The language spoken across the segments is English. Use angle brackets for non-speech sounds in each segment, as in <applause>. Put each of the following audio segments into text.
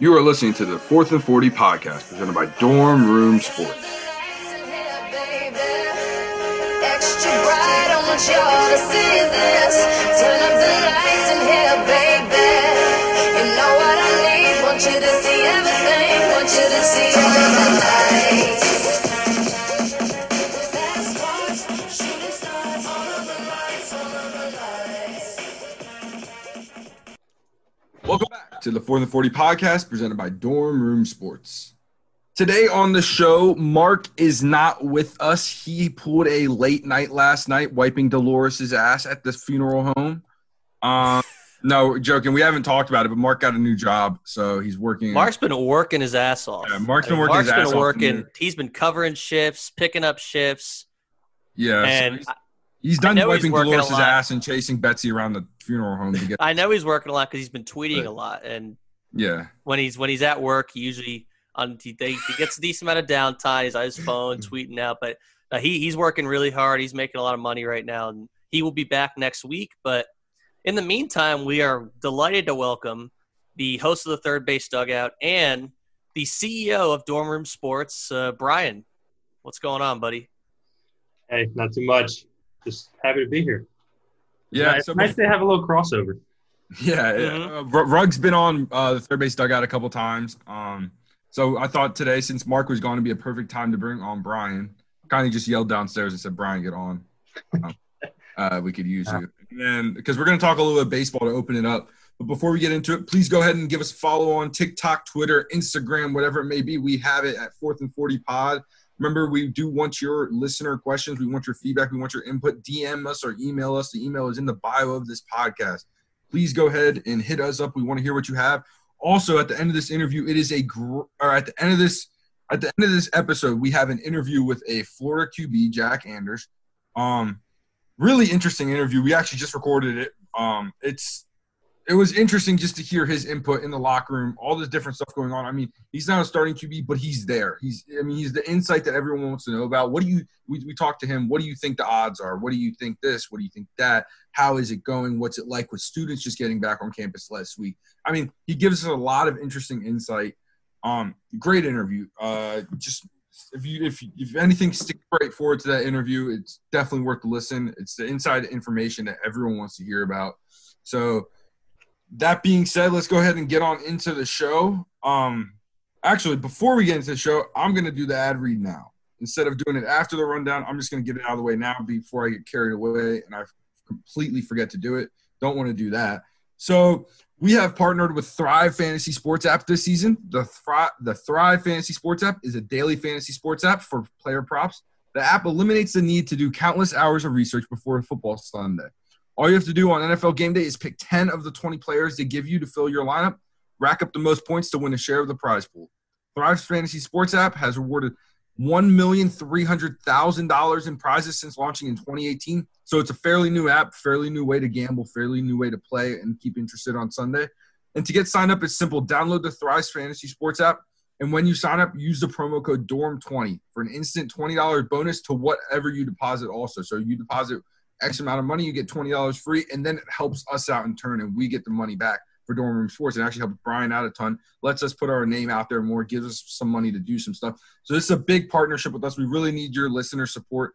You are listening to the Fourth and 40 podcast presented by Dorm Room Sports. To the Fourth and 40 podcast presented by Dorm Room Sports. Today on the show, Mark is not with us. He pulled a late night last night, wiping Dolores's ass at the funeral home. Um, no, joking. We haven't talked about it, but Mark got a new job, so he's working. Mark's been working his ass off. Yeah, Mark's been working his Mark's been working. He's been covering shifts, picking up shifts, yeah, and he's, he's done know he's wiping working Dolores's ass and chasing Betsy around the funeral home to get. I know he's working a lot because he's been tweeting Right. a lot. And yeah, when he's when he's at work, he usually on he, he gets a decent amount of downtime. He's on his phone tweeting out, but uh, he he's working really hard. He's making a lot of money right now, and he will be back next week. But in the meantime, we are delighted to welcome the host of the Third Base Dugout and the CEO of Dorm Room Sports, uh, Brian. What's going on, buddy? Hey, not too much. Just happy to be here. yeah. Nice, so nice to have a little crossover. <laughs> Yeah, Mhm. uh, R- Rug's been on uh, the third base dugout a couple times. Um, so I thought today, since Mark was going to be a perfect time to bring on Brian, kind of just yelled downstairs and said, "Brian, get on. Um, <laughs> uh, we could use you." And because we're going to talk a little bit of baseball to open it up. But before we get into it, please go ahead and give us a follow on TikTok, Twitter, Instagram, whatever it may be. We have it at Fourth and Forty Pod. Remember, we do want your listener questions. We want your feedback. We want your input. DM us or email us. The email is in the bio of this podcast please go ahead and hit us up. We want to hear what you have. Also, at the end of this interview, it is a gr- or at the end of this at the end of this episode, we have an interview with a Florida QB, Jack Anders. Um, really interesting interview. We actually just recorded it. Um, it's it was interesting just to hear his input in the locker room, all this different stuff going on. I mean, he's not a starting QB, but he's there. He's I mean, he's the insight that everyone wants to know about. What do you we, we talked to him, what do you think the odds are? What do you think this? What do you think that? How is it going? What's it like with students just getting back on campus last week? I mean, he gives us a lot of interesting insight. Um, great interview. Uh, just if you if if anything stick right forward to that interview, it's definitely worth the listen. It's the inside information that everyone wants to hear about. So that being said, let's go ahead and get on into the show. Um, actually, before we get into the show, I'm gonna do the ad read now instead of doing it after the rundown. I'm just gonna get it out of the way now before I get carried away and I completely forget to do it. Don't want to do that. So we have partnered with Thrive Fantasy Sports app this season. The Thrive, the Thrive Fantasy Sports app is a daily fantasy sports app for player props. The app eliminates the need to do countless hours of research before football Sunday. All you have to do on NFL game day is pick 10 of the 20 players they give you to fill your lineup, rack up the most points to win a share of the prize pool. Thrive's Fantasy Sports app has awarded $1,300,000 in prizes since launching in 2018. So it's a fairly new app, fairly new way to gamble, fairly new way to play and keep interested on Sunday. And to get signed up, it's simple. Download the Thrive Fantasy Sports app. And when you sign up, use the promo code DORM20 for an instant $20 bonus to whatever you deposit also. So you deposit X amount of money, you get $20 free, and then it helps us out in turn, and we get the money back for Dorm Room Sports. It actually helps Brian out a ton, lets us put our name out there more, gives us some money to do some stuff. So this is a big partnership with us. We really need your listener support.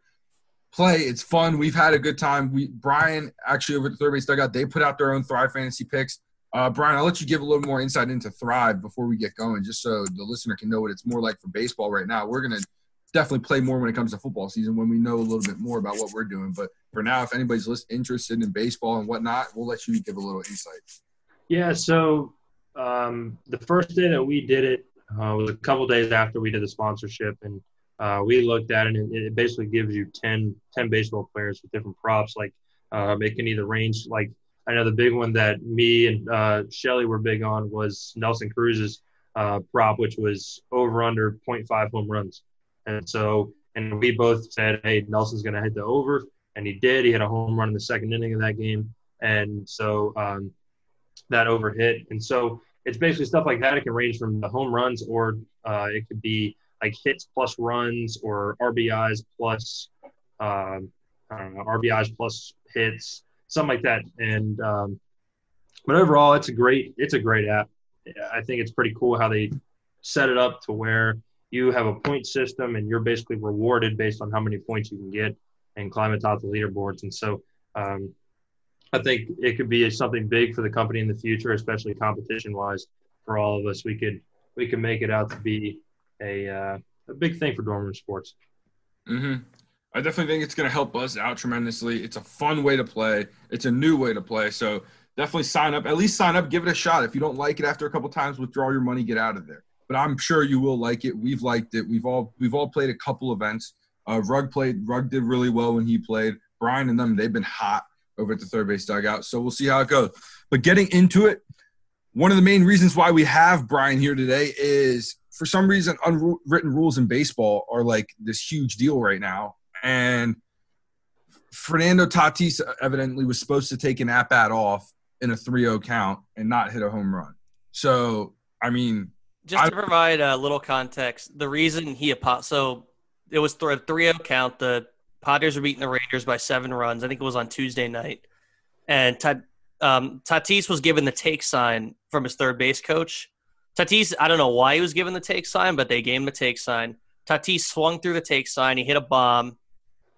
Play, it's fun. We've had a good time. We Brian actually over at the third base dugout, they put out their own Thrive fantasy picks. Uh, Brian, I'll let you give a little more insight into Thrive before we get going, just so the listener can know what it's more like for baseball right now. We're gonna definitely play more when it comes to football season when we know a little bit more about what we're doing. But for now, if anybody's interested in baseball and whatnot, we'll let you give a little insight. Yeah, so um, the first day that we did it uh, was a couple days after we did the sponsorship, and uh, we looked at it, and it basically gives you 10, 10 baseball players with different props. Like um, it can either range, like I know the big one that me and uh, Shelly were big on was Nelson Cruz's uh, prop, which was over under 0.5 home runs. And so, and we both said, hey, Nelson's going to hit the over. And he did. He had a home run in the second inning of that game. And so um, that over hit. And so it's basically stuff like that. It can range from the home runs or uh, it could be like hits plus runs or RBIs plus, um, RBIs plus hits, something like that. And, um, but overall, it's a great, it's a great app. I think it's pretty cool how they set it up to where you have a point system and you're basically rewarded based on how many points you can get and climb atop the leaderboards. And so um, I think it could be something big for the company in the future, especially competition wise for all of us. We could we could make it out to be a uh, a big thing for dorm room sports. hmm I definitely think it's going to help us out tremendously. It's a fun way to play. It's a new way to play. So definitely sign up. At least sign up. Give it a shot. If you don't like it after a couple times, withdraw your money. Get out of there. But I'm sure you will like it. We've liked it. We've all we've all played a couple events. Uh, Rug played. Rug did really well when he played. Brian and them they've been hot over at the third base dugout. So we'll see how it goes. But getting into it, one of the main reasons why we have Brian here today is for some reason unwritten rules in baseball are like this huge deal right now and Fernando Tatis evidently was supposed to take an at bat off in a 3-0 count and not hit a home run. So, I mean, Just to provide a little context, the reason he so it was th- a 3-0 count. The Padres were beating the Rangers by seven runs. I think it was on Tuesday night, and Ta- um, Tatis was given the take sign from his third base coach. Tatis, I don't know why he was given the take sign, but they gave him the take sign. Tatis swung through the take sign. He hit a bomb.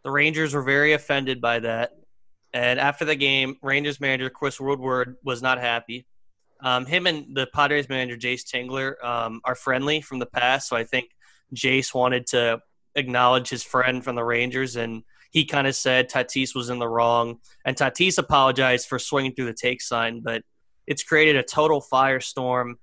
The Rangers were very offended by that. And after the game, Rangers manager Chris Woodward was not happy. Um, him and the Padres manager Jayce Tingler um, are friendly from the past, so I think Jace wanted to acknowledge his friend from the Rangers, and he kind of said Tatis was in the wrong, and Tatis apologized for swinging through the take sign, but it's created a total firestorm.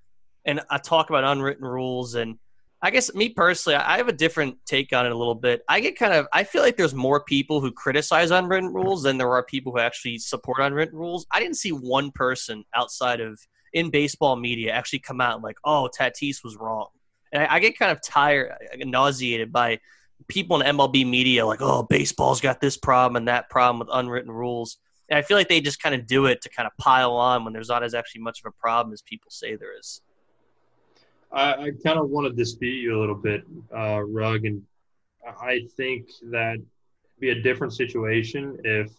And I talk about unwritten rules, and I guess me personally, I have a different take on it a little bit. I get kind of, I feel like there's more people who criticize unwritten rules than there are people who actually support unwritten rules. I didn't see one person outside of in baseball media actually come out and like, oh, Tatis was wrong. And I, I get kind of tired, nauseated by people in MLB media like, oh, baseball's got this problem and that problem with unwritten rules. And I feel like they just kind of do it to kind of pile on when there's not as actually much of a problem as people say there is. I, I kind of want to dispute you a little bit, uh, Rug, and I think that be a different situation if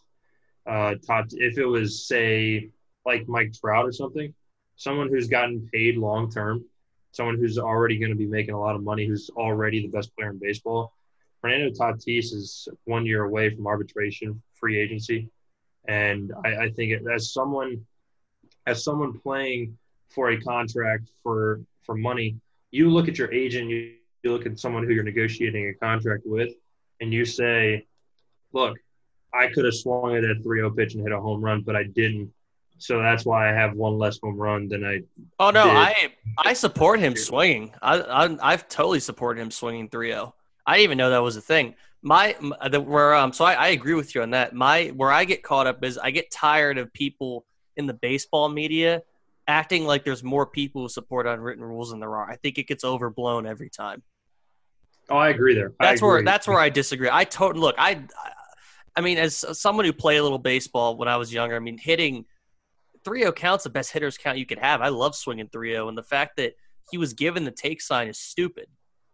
uh, top, if it was say like Mike Trout or something, someone who's gotten paid long term, someone who's already going to be making a lot of money, who's already the best player in baseball. Fernando Tatis is one year away from arbitration, free agency, and I, I think as someone as someone playing for a contract for for money, you look at your agent, you, you look at someone who you're negotiating a contract with, and you say, "Look, I could have swung at that 3-0 pitch and hit a home run, but I didn't. So that's why I have one less home run than I Oh no, did. I I support him swinging. I, I I've totally supported him swinging 3-0. I didn't even know that was a thing. My m- the, where um so I, I agree with you on that. My where I get caught up is I get tired of people in the baseball media acting like there's more people who support unwritten rules than there are. I think it gets overblown every time. Oh, I agree there. I That's where that's where I disagree. I totally look. I I mean, as someone who played a little baseball when I was younger, I mean, hitting 3-0 counts the best hitters count you could have. I love swinging 3-0, and the fact that he was given the take sign is stupid.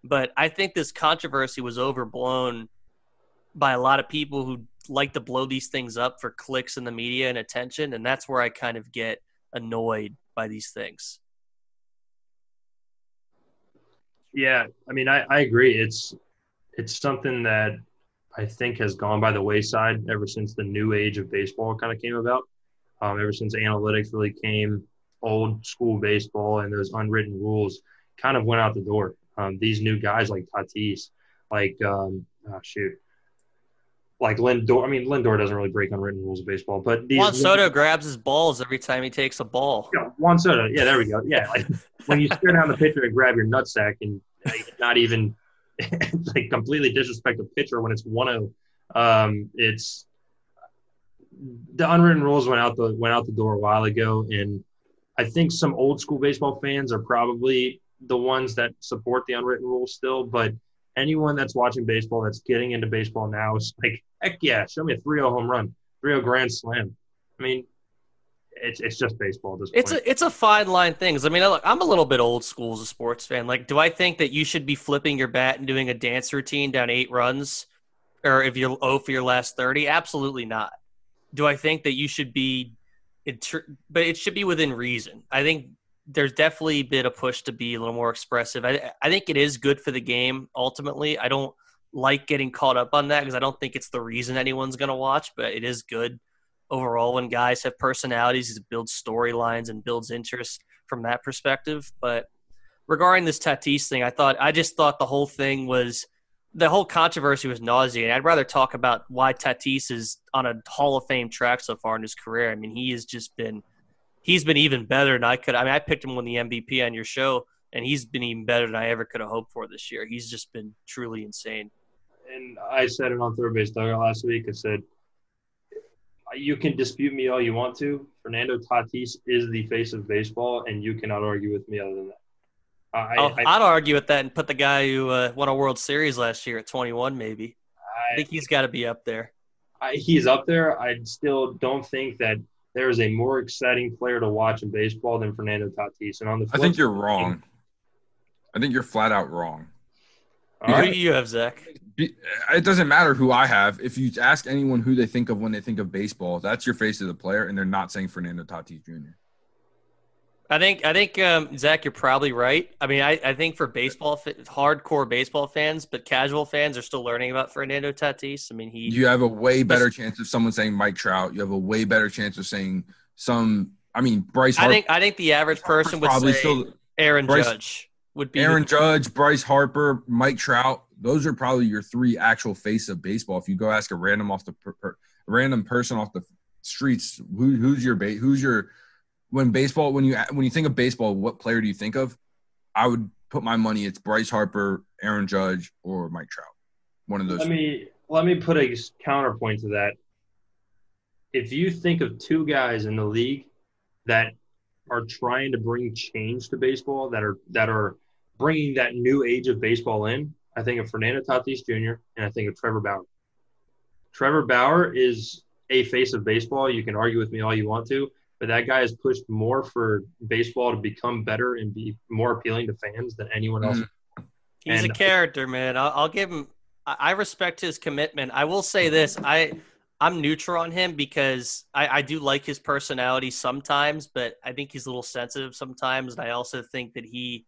But I think this controversy was overblown by a lot of people who like to blow these things up for clicks in the media and attention, and that's where I kind of get annoyed by these things. Yeah, I mean, I, I agree. It's it's something that I think has gone by the wayside ever since the new age of baseball kind of came about. Um, ever since analytics really came, old school baseball and those unwritten rules kind of went out the door. Um, these new guys like Tatis, like um, oh, shoot, like Lindor. I mean, Lindor doesn't really break unwritten rules of baseball, but these Juan Soto grabs his balls every time he takes a ball. Yeah, Juan Soto. Yeah, there we go. Yeah, like when you stare down the pitcher and grab your nutsack and like, not even <laughs> like completely disrespect a pitcher when it's 1-0. Um, it's the unwritten rules went out the went out the door a while ago, and I think some old school baseball fans are probably the ones that support the unwritten rules still. But anyone that's watching baseball that's getting into baseball now is like, heck yeah, show me a 3-0 home run, 3-0 grand slam. I mean, it's it's just baseball It's point. a it's a fine line thing. 'cause, I mean, look, I'm a little bit old school as a sports fan. Like, do I think that you should be flipping your bat and doing a dance routine down eight runs, or if you're 0 for your last thirty? Absolutely not. Do I think that you should be, but it should be within reason. I think there's definitely been a push to be a little more expressive. I, I think it is good for the game ultimately. I don't like getting caught up on that because I don't think it's the reason anyone's going to watch, but it is good overall when guys have personalities. It builds storylines and builds interest from that perspective. But regarding this Tatis thing, I thought I just thought the whole thing was the whole controversy was nauseating. I'd rather talk about why Tatis is on a Hall of Fame track so far in his career. I mean, he has just been he's been even better than I could. I mean, I picked him win the MVP on your show, and he's been even better than I ever could have hoped for this year. He's just been truly insane. And I said it on third base dugout last week. I said you can dispute me all you want to. Fernando Tatis is the face of baseball, and you cannot argue with me other than that. I, oh, I, would argue with that and put the guy who uh, won a World Series last year at 21, maybe. I, I think he's got to be up there. he's up there. I still don't think that there is a more exciting player to watch in baseball than Fernando Tatis. And on the I think you're wrong. I think you're flat out wrong. Who right. do you have, Zach? It doesn't matter who I have. If you ask anyone who they think of when they think of baseball, that's your face of the player, and they're not saying Fernando Tatis Jr. I think I think um, Zach, you're probably right. I mean, I, I think for baseball, hardcore baseball fans, but casual fans are still learning about Fernando Tatis. I mean, he. You have a way better chance of someone saying Mike Trout. You have a way better chance of saying some. I mean, Bryce. Harper, I think I think the average person would probably say still, Aaron Bryce, Judge would be Aaron Judge, Bryce Harper, Mike Trout. Those are probably your three actual face of baseball. If you go ask a random off the per, per, random person off the streets, who, who's your bait? Who's your when baseball when you when you think of baseball, what player do you think of? I would put my money it's Bryce Harper, Aaron Judge, or Mike Trout. One of those. Let me let me put a counterpoint to that. If you think of two guys in the league that are trying to bring change to baseball, that are that are bringing that new age of baseball in, I think of Fernando Tatis Jr. and I think of Trevor Bauer. Trevor Bauer is a face of baseball. You can argue with me all you want to, but that guy has pushed more for baseball to become better and be more appealing to fans than anyone else. Mm-hmm. He's and, a character, man. I'll, I'll give him. I respect his commitment. I will say this: I I'm neutral on him because I, I do like his personality sometimes, but I think he's a little sensitive sometimes, and I also think that he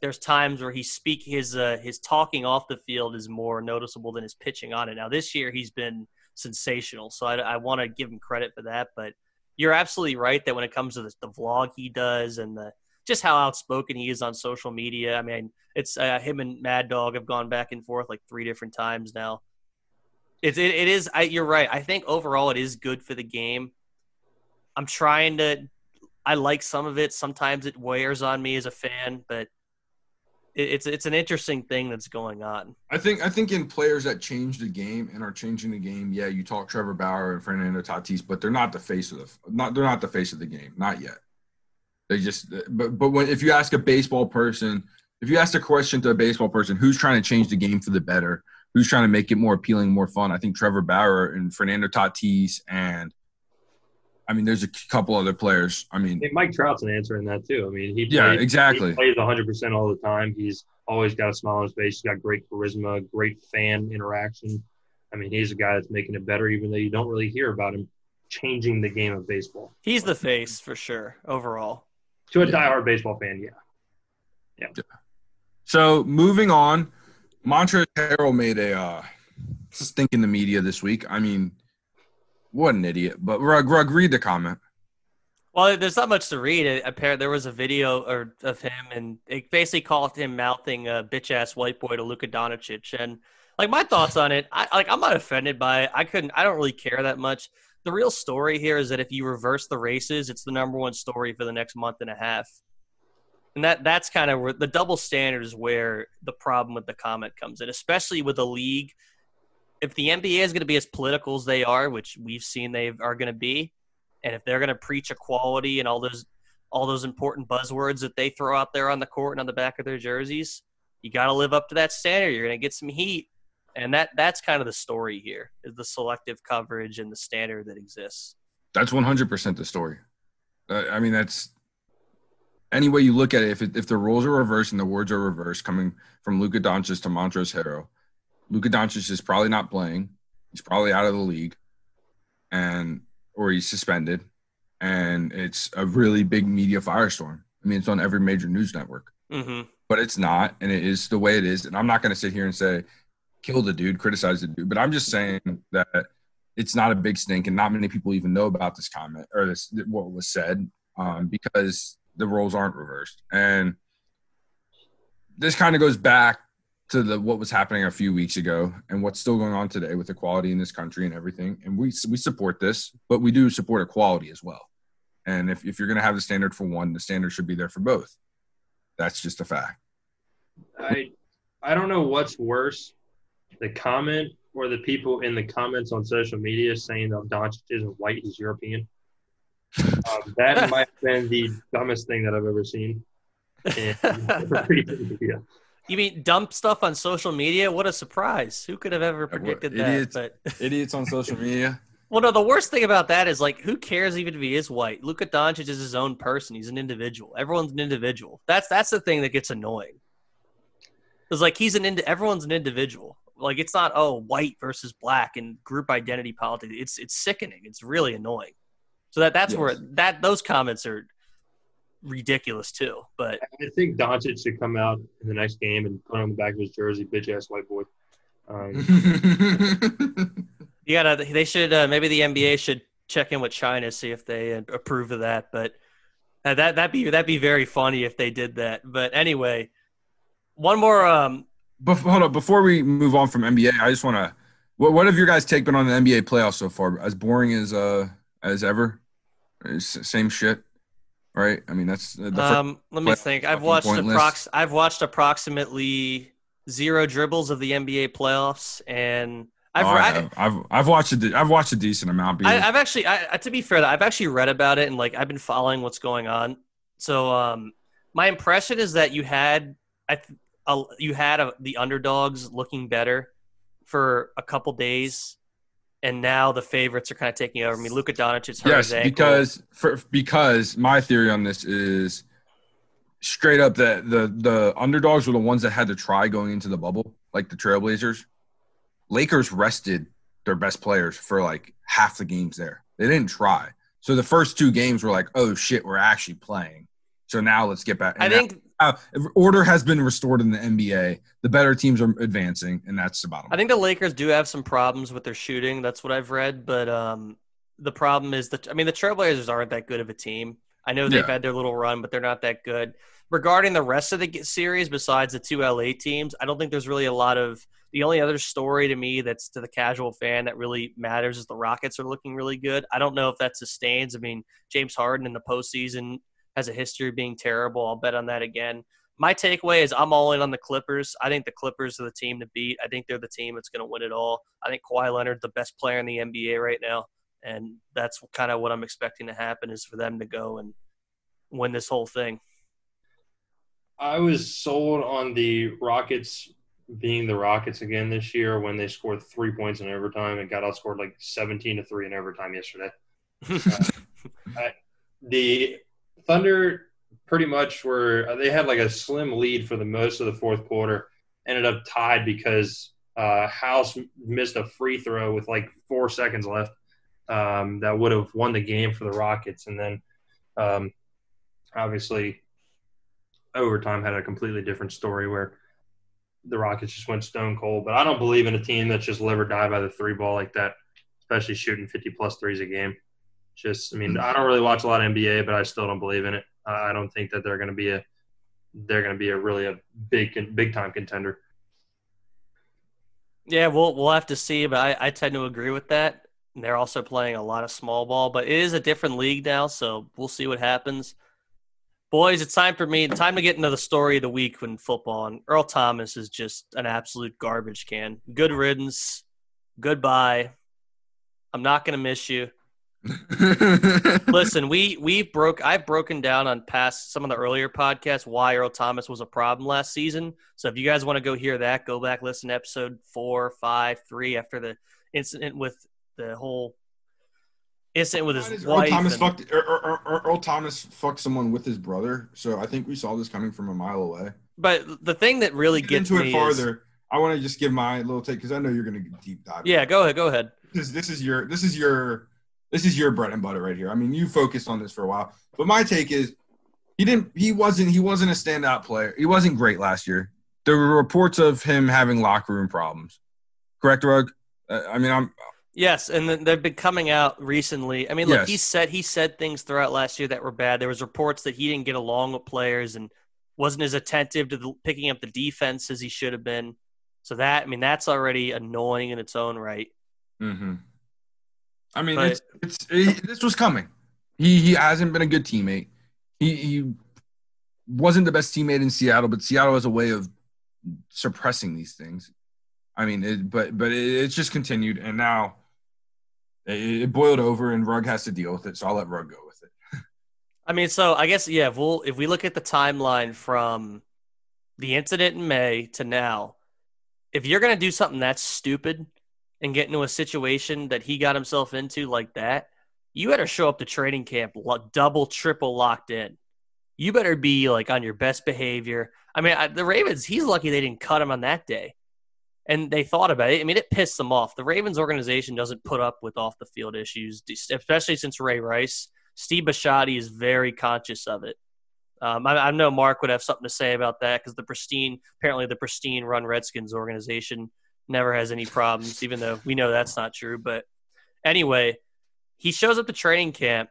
there's times where he speak his uh, his talking off the field is more noticeable than his pitching on it. Now this year he's been sensational, so I, I want to give him credit for that, but you're absolutely right that when it comes to the, the vlog he does and the just how outspoken he is on social media. I mean, it's uh, him and Mad Dog have gone back and forth like three different times now. It's it, it is. I, you're right. I think overall it is good for the game. I'm trying to. I like some of it. Sometimes it wears on me as a fan, but it's it's an interesting thing that's going on. I think I think in players that change the game and are changing the game, yeah, you talk Trevor Bauer and Fernando Tatis, but they're not the face of the not they're not the face of the game, not yet. They just but but when if you ask a baseball person, if you ask a question to a baseball person, who's trying to change the game for the better, who's trying to make it more appealing, more fun, I think Trevor Bauer and Fernando Tatis and I mean, there's a couple other players. I mean, hey, Mike Trout's an answer in that too. I mean, he plays, yeah, exactly. He plays 100 percent all the time. He's always got a smile on his face. He's got great charisma, great fan interaction. I mean, he's a guy that's making it better, even though you don't really hear about him changing the game of baseball. He's the face for sure overall. To a yeah. diehard baseball fan, yeah. yeah. yeah. So moving on, Montrezl Harrell made a uh, stink in the media this week. I mean what an idiot. But Rug, Rug, read the comment. Well, there's not much to read. Apparently, there was a video or of him, and it basically called him mouthing a bitch ass white boy to Luka Doncic. And like my thoughts on it, I like I'm not offended by it. I couldn't. I don't really care that much. The real story here is that if you reverse the races, it's the number one story for the next month and a half. And that that's kind of where the double standard is where the problem with the comment comes in, especially with a league if the NBA is going to be as political as they are, which we've seen they are going to be, and if they're going to preach equality and all those all those important buzzwords that they throw out there on the court and on the back of their jerseys, you got to live up to that standard. You're going to get some heat, and that that's kind of the story here: is the selective coverage and the standard that exists. That's 100% the story. Uh, I mean, that's any way you look at it. If it, if the roles are reversed and the words are reversed, coming from Luka Doncic to Montrezl Harrell Luka Doncic is probably not playing. He's probably out of the league, and or he's suspended, and it's a really big media firestorm. I mean, it's on every major news network, hmm but it's not, and it is the way it is. And I'm not going to sit here and say, kill the dude, criticize the dude, but I'm just saying that it's not a big stink, and not many people even know about this comment or this what was said um, because the roles aren't reversed. And this kind of goes back to the what was happening a few weeks ago and what's still going on today with equality in this country and everything. And we we support this, but we do support equality as well. And if, if you're going to have the standard for one, the standard should be there for both. That's just a fact. I I don't know what's worse, the comment or the people in the comments on social media saying that Doncic isn't white, he's European. Um, that <laughs> might have been the dumbest thing that I've ever seen. in <laughs> <laughs> recent media. You mean dump stuff on social media? What a surprise! Who could have ever predicted that? idiots. But <laughs> Idiots on social media. well, no. The worst thing about that is like, who cares even if he is white? Luka Doncic is his own person. He's an individual. Everyone's an individual. That's that's the thing that gets annoying. It's like he's an ind- everyone's an individual. Like it's not oh white versus black and group identity politics. It's it's sickening. It's really annoying. So that that's where that those comments are ridiculous too. But I think Doncic should come out in the next game and put on the back of his jersey, bitch ass white boy. Um, <laughs> You gotta. They should. Uh, maybe the NBA should check in with China see if they uh, approve of that. But uh, that that be that'd be very funny if they did that. But anyway, one more. Um, Bef- hold on. before we move on from NBA, I just want to. What, what have your guys' take been on the NBA playoffs so far? As boring as uh as ever, It's same shit, right? I mean, that's the um, let me think. I've watched approx- I've watched approximately zero dribbles of the NBA playoffs, and I've Oh, I have. I've I've watched a de- I've watched a decent amount. I, I've actually, I, I- to be fair, I've actually read about it and like I've been following what's going on. So, um, my impression is that you had, I, th- a, you had a, the underdogs looking better for a couple days, and now the favorites are kind of taking over. I mean, Luka Doncic's hurt yes, because for because my theory on this is straight up that the the underdogs were the ones that had to try going into the bubble, like the Trailblazers. Lakers rested their best players for like half the games there. They didn't try. So the first two games were like, oh shit, we're actually playing. So now let's get back. I and now- think uh, order has been restored in the NBA. The better teams are advancing, and that's the bottom. I think the Lakers do have some problems with their shooting. That's what I've read, but um, the problem is that I mean the Trailblazers aren't that good of a team. I know they've Yeah. had their little run, but they're not that good. Regarding the rest of the series, besides the two LA teams, I don't think there's really a lot of. The only other story to me that's to the casual fan that really matters is the Rockets are looking really good. I don't know if that sustains. I mean, James Harden in the postseason has a history of being terrible. I'll bet on that again. My takeaway is I'm all in on the Clippers. I think the Clippers are the team to beat. I think they're the team that's going to win it all. I think Kawhi Leonard's the best player in the NBA right now, and that's kind of what I'm expecting to happen is for them to go and win this whole thing. I was sold on the Rockets being the Rockets again this year when they scored three points in overtime and got outscored like 17 to 3 in overtime yesterday. <laughs> Uh, the Thunder pretty much were, they had like a slim lead for the most of the fourth quarter, ended up tied because uh, House missed a free throw with like four seconds left um, that would have won the game for the Rockets. And then um, obviously, overtime had a completely different story where the Rockets just went stone cold. But I don't believe in a team that's just live or die by the three ball like that, especially shooting 50 plus threes a game. Just, I mean, hmm. I don't really watch a lot of NBA, but I still don't believe in it. I don't think that they're going to be a they're going to be a really a big big time contender. Yeah, we'll we'll have to see, but I, I tend to agree with that. And they're also playing a lot of small ball, but it is a different league now, so we'll see what happens. Boys, it's time for me. Time to get into the story of the week in football. And Earl Thomas is just an absolute garbage can. Good riddance. Goodbye. I'm not going to miss you. <laughs> Listen, we we've broke. I've broken down on past some of the earlier podcasts why Earl Thomas was a problem last season. So if you guys want to go hear that, go back listen to episode four, five, three after the incident with the whole incident with his Earl wife. Thomas and- fucked Earl, Earl- Earl- Thomas fucked someone with his brother. So I think we saw this coming from a mile away. but the thing that really Get gets into me it farther. I want to just give my little take because I know you're going to deep dive. yeah. Go ahead. Go ahead. This, this is your this is your this is your bread and butter right here. I mean, you focused on this for a while, but my take is he didn't. He wasn't. He wasn't a standout player. He wasn't great last year. There were reports of him having locker room problems. Correct, Rug? Uh, I mean, I'm. Yes, and then they've been coming out recently. I mean, look, Yes. he said he said things throughout last year that were bad. There was reports that he didn't get along with players and wasn't as attentive to the, picking up the defense as he should have been. So that I mean, that's already annoying in its own right. hmm I mean, But- it's it's it, this was coming. He he hasn't been a good teammate. He he wasn't the best teammate in Seattle, but Seattle has a way of suppressing these things. I mean, it, but but it, it's just continued, and now it, it boiled over, and Rug has to deal with it. So I'll let Rug go with it. I mean, so I guess yeah. If we'll if we look at the timeline from the incident in May to now, if you're gonna do something that's stupid and get into a situation that he got himself into like that, you better show up to training camp double, triple locked in. You better be like on your best behavior. I mean, I, the Ravens. He's lucky they didn't cut him on that day, and they thought about it. I mean, it pissed them off. The Ravens organization doesn't put up with off the field issues, especially since Ray Rice. Steve Bisciotti is very conscious of it. Um, I, I know Mark would have something to say about that because the pristine, apparently the pristine run Redskins organization never has any problems, even though we know that's not true. But anyway, he shows up to training camp.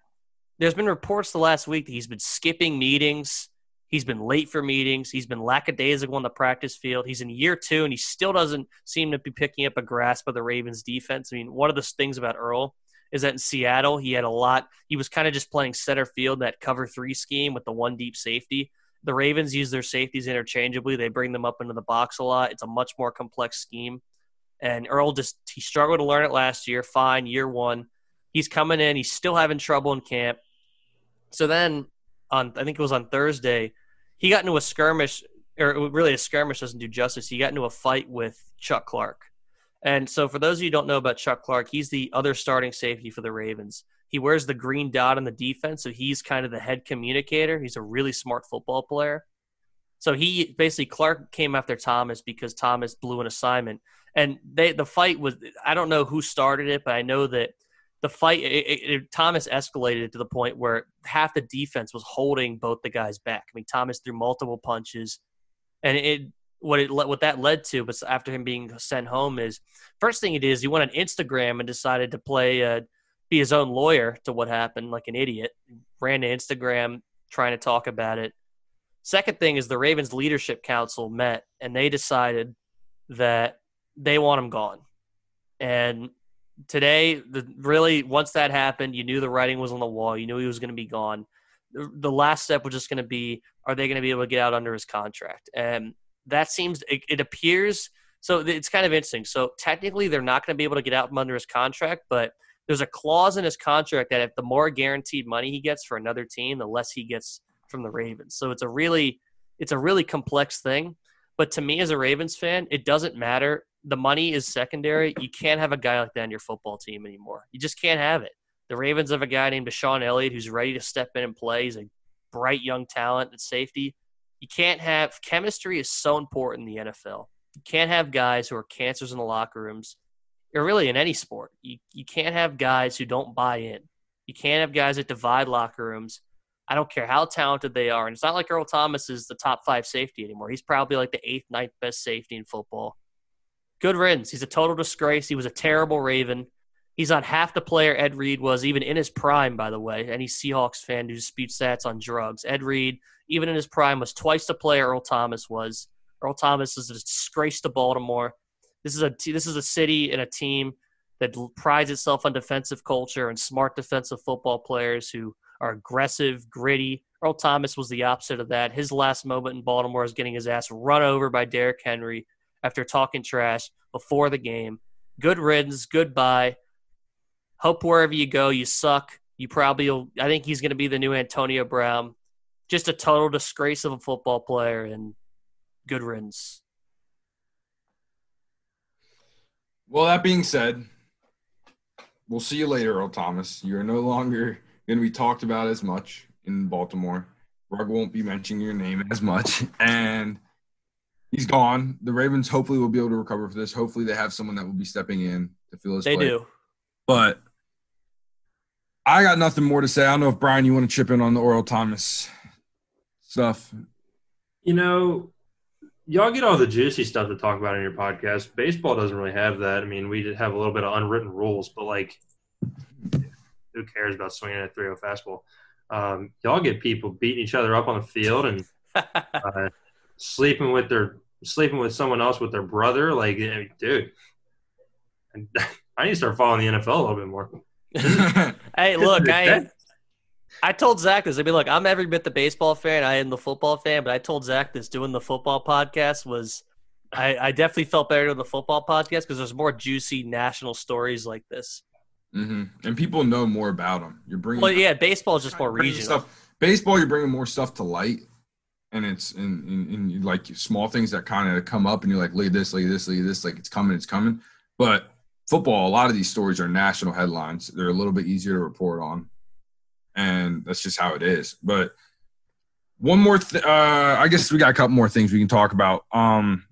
There's been reports the last week that he's been skipping meetings. He's been late for meetings. He's been lackadaisical on the practice field. He's in year two, and he still doesn't seem to be picking up a grasp of the Ravens' defense. I mean, one of the things about Earl is that in Seattle, he had a lot. He was kind of just playing center field, that cover three scheme with the one deep safety. The Ravens use their safeties interchangeably. They bring them up into the box a lot. It's a much more complex scheme. And Earl just he struggled to learn it last year. Fine, year one. He's coming in. He's still having trouble in camp. So then on I think it was on Thursday, he got into a skirmish, or really a skirmish doesn't do justice. He got into a fight with Chuck Clark. And so for those of you who don't know about Chuck Clark, he's the other starting safety for the Ravens. He wears the green dot on the defense, so he's kind of the head communicator. He's a really smart football player. So he basically Clark came after Thomas because Thomas blew an assignment, and they the fight was I don't know who started it, but I know that the fight it, it, Thomas escalated to the point where half the defense was holding both the guys back. I mean Thomas threw multiple punches, and it what it what that led to, was after him being sent home is first thing he did is he went on Instagram and decided to play uh, be his own lawyer to what happened like an idiot. Ran to Instagram trying to talk about it. Second thing is the Ravens leadership council met and they decided that they want him gone. And today, the really once that happened, you knew the writing was on the wall. You knew he was going to be gone. The, the last step was just going to be: Are they going to be able to get out under his contract? And that seems it, it appears so. It's kind of interesting. So technically, they're not going to be able to get out from under his contract, but there's a clause in his contract that if the more guaranteed money he gets for another team, the less he gets from the Ravens. So it's a really it's a really complex thing. But to me as a Ravens fan, it doesn't matter. The money is secondary. You can't have a guy like that on your football team anymore. You just can't have it. The Ravens have a guy named DeShon Elliott who's ready to step in and play. He's a bright young talent at safety. You can't have chemistry is so important in the NFL. You can't have guys who are cancers in the locker rooms or really in any sport. You you can't have guys who don't buy in. You can't have guys that divide locker rooms. I don't care how talented they are. And it's not like Earl Thomas is the top five safety anymore. He's probably like the eighth, ninth best safety in football. Good riddance. He's a total disgrace. He was a terrible Raven. He's on half the player Ed Reed was, even in his prime, by the way. Any Seahawks fan who disputes that's on drugs. Ed Reed, even in his prime, was twice the player Earl Thomas was. Earl Thomas is a disgrace to Baltimore. This is a this is a city and a team that prides itself on defensive culture and smart defensive football players who are aggressive, gritty. Earl Thomas was the opposite of that. His last moment in Baltimore is getting his ass run over by Derrick Henry after talking trash before the game. Good riddance, goodbye. Hope wherever you go, you suck. You probably, will, I think he's going to be the new Antonio Brown. Just a total disgrace of a football player and good riddance. Well, that being said, we'll see you later, Earl Thomas. You're no longer going to be talked about as much in Baltimore. Rug won't be mentioning your name as much, and he's gone. The Ravens hopefully will be able to recover for this. Hopefully, they have someone that will be stepping in to fill his They place. do. But I got nothing more to say. I don't know if Brian, you want to chip in on the Earl Thomas stuff. You know, y'all get all the juicy stuff to talk about in your podcast. Baseball doesn't really have that. I mean, we just have a little bit of unwritten rules, but like, who cares about swinging a 3 0 fastball? Um, y'all get people beating each other up on the field and <laughs> uh, sleeping with their sleeping with someone else with their brother. Like, dude, <laughs> I need to start following the NFL a little bit more. <laughs> hey, look, I I told Zach this. I mean, look, I'm every bit the baseball fan. I am the football fan, but I told Zach this doing the football podcast was. I, I definitely felt better doing the football podcast because there's more juicy national stories like this. Hmm And people know more about them. You're bringing. Well, yeah, baseball is just more bringing regional. Stuff. Baseball, you're bringing more stuff to light, and it's in, in, in like small things that kind of come up, and you're like, look at this, look at this, look at this, like it's coming, it's coming. But football, a lot of these stories are national headlines. They're a little bit easier to report on, and that's just how it is. But one more, th- uh, I guess we got a couple more things we can talk about. Um,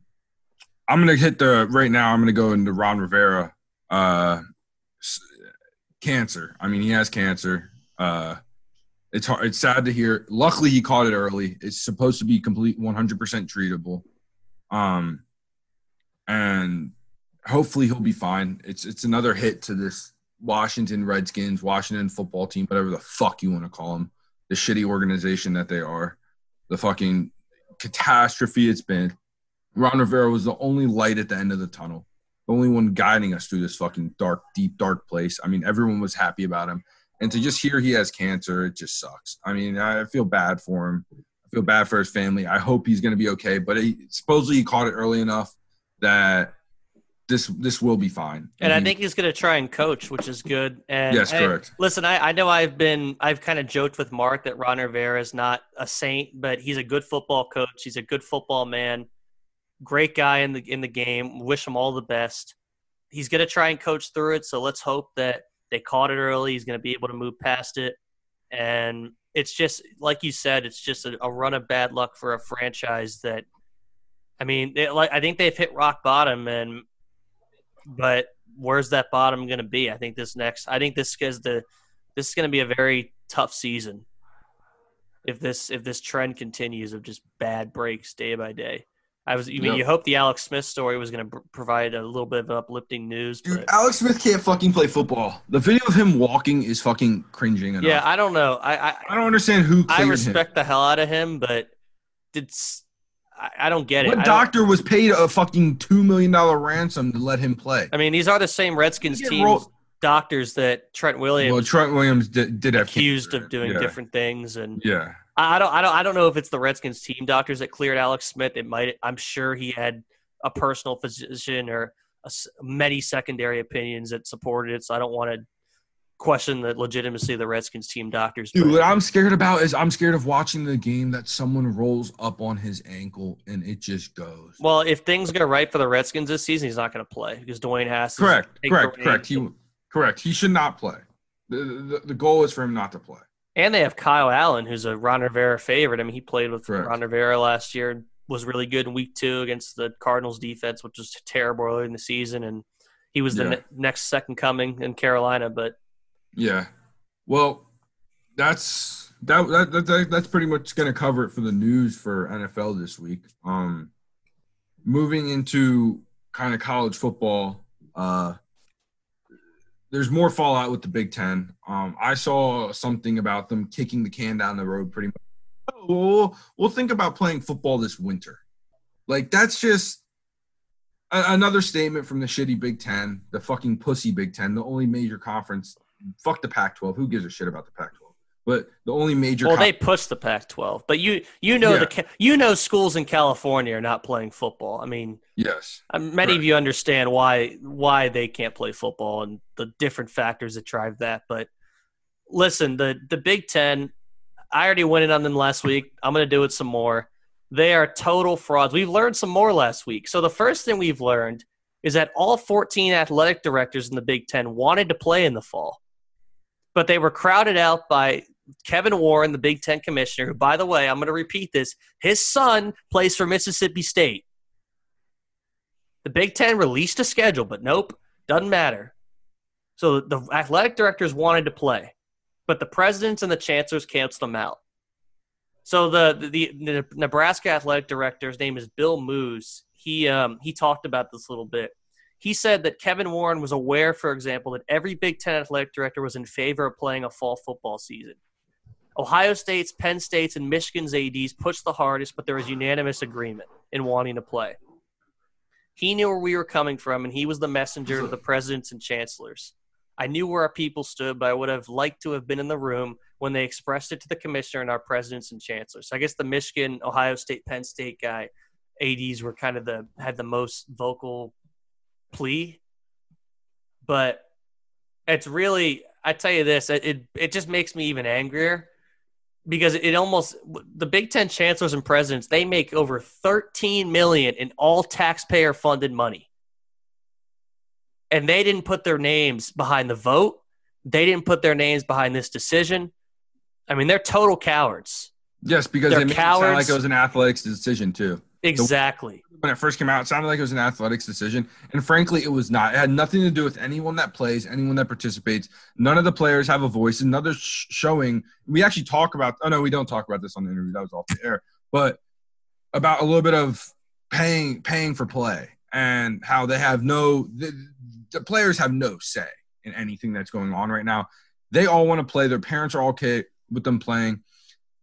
I'm gonna hit the right now. I'm gonna go into Ron Rivera. Uh, s- cancer. I mean, he has cancer. Uh, it's hard. It's sad to hear. Luckily, he caught it early. It's supposed to be complete 100% treatable. Um, and hopefully he'll be fine. It's it's another hit to this Washington Redskins, Washington football team, whatever the fuck you want to call them, the shitty organization that they are, the fucking catastrophe it's been. Ron Rivera was the only light at the end of the tunnel, the only one guiding us through this fucking dark, deep, dark place. I mean, everyone was happy about him. And to just hear he has cancer, it just sucks. I mean, I feel bad for him. I feel bad for his family. I hope he's going to be okay. But he, supposedly he caught it early enough that this this will be fine. And I He- think he's going to try and coach, which is good. And Yes, and correct. listen, I, I know I've been I've kind of joked with Mark that Ron Rivera is not a saint, but he's a good football coach. He's a good football man. Great guy in the in the game. Wish him all the best. He's going to try and coach through it. So let's hope that they caught it early. He's going to be able to move past it. And it's just like you said, it's just a, a run of bad luck for a franchise that. I mean, they, like I think they've hit rock bottom, and but where's that bottom going to be? I think this next. I think this is the. This is going to be a very tough season. If this if this trend continues of just bad breaks day by day, I was. You mean Yep. you hope the Alex Smith story was going to provide a little bit of uplifting news? Dude, but- Alex Smith can't fucking play football. The video of him walking is fucking cringing enough. yeah, I don't know. I I, I don't understand who I respect the hell out of him, but it's. I, I don't get him. it. What doctor was paid a fucking two million dollar ransom to let him play? I mean, these are the same Redskins team rolled- doctors that Trent Williams Well, Trent Williams did, did have accused cancer. of doing yeah. different things, and Yeah, I don't, I don't, I don't know if it's the Redskins team doctors that cleared Alex Smith. It might. I'm sure he had a personal physician or a many secondary opinions that supported it. So I don't want to question the legitimacy of the Redskins team doctors. dude. What I'm scared about is I'm scared of watching the game that someone rolls up on his ankle and it just goes. well, if things go right for the Redskins this season, he's not going to play because Dwayne has correct, correct, correct. He correct. He should not play. The, the the goal is for him not to play. And they have Kyle Allen, who's a Ron Rivera favorite. I mean, he played with Correct. Ron Rivera last year, was really good in week two against the Cardinals defense, which was terrible early in the season. And he was the Yeah. ne- next second coming in Carolina. But Yeah. Well, that's that, that, that, that that's pretty much going to cover it for the news for NFL this week. Um moving into kind of college football, uh there's more fallout with the Big 10. Um I saw something about them kicking the can down the road pretty much. Oh, we'll, we'll think about playing football this winter. Like that's just a- another statement from the shitty Big 10, the fucking pussy Big 10, the only major conference fuck the Pac-12. Who gives a shit about the Pac-12? But the only major. well, con- they pushed the Pac-12. But you you know the Yeah. Ca- you know schools in California are not playing football. I mean, yes, uh, many of you understand why why they can't play football and the different factors that drive that. But listen, the the Big Ten, I already went in on them last week. I'm going to do it some more. They are total frauds. We've learned some more last week. So the first thing we've learned is that all 14 athletic directors in the Big Ten wanted to play in the fall, but they were crowded out by Kevin Warren, the Big Ten commissioner, who, by the way, I'm going to repeat this his son plays for Mississippi State. The Big Ten released a schedule, but nope, doesn't matter. So the athletic directors wanted to play, but the presidents and the chancellors canceled them out. So the, the the Nebraska athletic director's name is Bill Moos. He um, he talked about this a little bit. He said that Kevin Warren was aware, for example, that every Big Ten athletic director was in favor of playing a fall football season. Ohio State's, Penn State's, and Michigan's ads pushed the hardest, but there was unanimous agreement in wanting to play. He knew where we were coming from, and he was the messenger to the presidents and chancellors. I knew where our people stood, but I would have liked to have been in the room when they expressed it to the commissioner and our presidents and chancellors. So I guess the Michigan, Ohio State, Penn State guy, ads were kind of the had the most vocal plea. But it's really, I tell you this, it, it just makes me even angrier because it almost the Big Ten chancellors and presidents they make over 13 million in all taxpayer funded money and they didn't put their names behind the vote. They didn't put their names behind this decision. I mean, they're total cowards. Yes, because They're they made it sound like it was an athletics decision too. Exactly. When it first came out, it sounded like it was an athletics decision, and frankly, it was not. It had nothing to do with anyone that plays, anyone that participates. None of the players have a voice. Another sh- showing. We actually talk about. Oh no, we don't talk about this on the interview. That was off the air. But about a little bit of paying paying for play and how they have no the, the players have no say in anything that's going on right now. They all want to play. Their parents are all okay with them playing.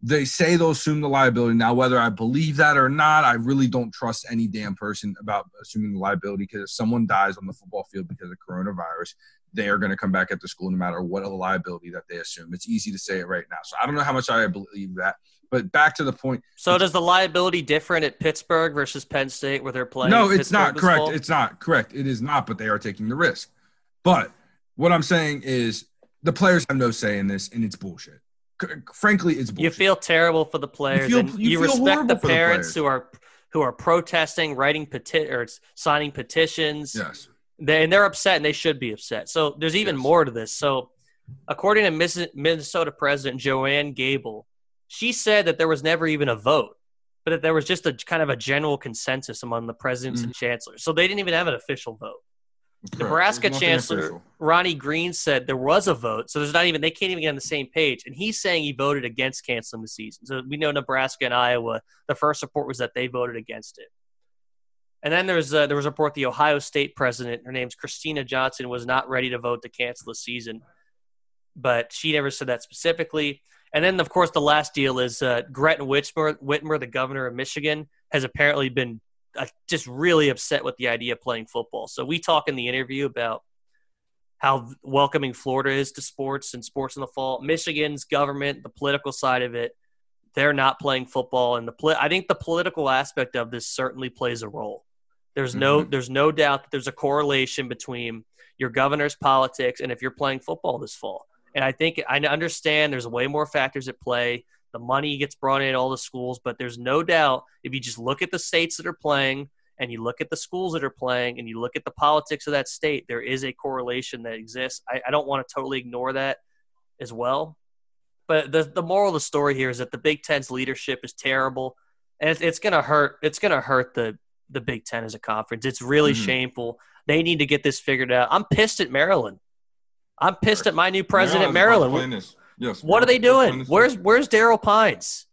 They say they'll assume the liability. Now, whether I believe that or not, I really don't trust any damn person about assuming the liability because if someone dies on the football field because of coronavirus, they are going to come back at the school no matter what a liability that they assume. It's easy to say it right now. So I don't know how much I believe that. But back to the point. So does the liability different at Pittsburgh versus Penn State where they're playing? No, it's Pittsburgh not correct. fall? It's not correct. It is not, but they are taking the risk. But what I'm saying is the players have no say in this, and it's bullshit. Frankly, it's bullshit. you feel terrible for the players. feel- and you you feel respect the for the parents who are who are protesting, writing peti- or signing petitions. yes. They, and they're upset, and they should be upset. So there's even Yes. more to this. So, according to Minnesota President Joanne Gabel, she said that there was never even a vote, but that there was just a kind of a general consensus among the presidents Mm-hmm. and chancellors. So they didn't even have an official vote. Correct. Nebraska Chancellor. Ronnie Green said there was a vote, so there's not even they can't even get on the same page. And he's saying he voted against canceling the season. So we know Nebraska and Iowa. The first report was that they voted against it. And then there's uh, there was a report the Ohio State president, her name's Kristina Johnson, was not ready to vote to cancel the season, but she never said that specifically. And then, of course, the last deal is uh, Gretchen Whitmer, Whitmer, the governor of Michigan, has apparently been uh, just really upset with the idea of playing football. So we talk in the interview about how welcoming Florida is to sports and sports in the fall. Michigan's government, the political side of it, they're not playing football, and the poli- I think the political aspect of this certainly plays a role. There's no Mhm. there's no doubt that there's a correlation between your governor's politics and if you're playing football this fall. And I think I understand there's way more factors at play. The money gets brought in all the schools, but there's no doubt if you just look at the states that are playing and you look at the schools that are playing and you look at the politics of that state, there is a correlation that exists. I, I don't want to totally ignore that as well. But the the moral of the story here is that the Big Ten's leadership is terrible, and it's, it's gonna hurt. It's gonna hurt the the Big Ten as a conference. It's really Mhm. shameful. They need to get this figured out. I'm pissed at Maryland. I'm pissed at my new president, Maryland. Yes. What are they doing? Where's. Where's Darryll Pines?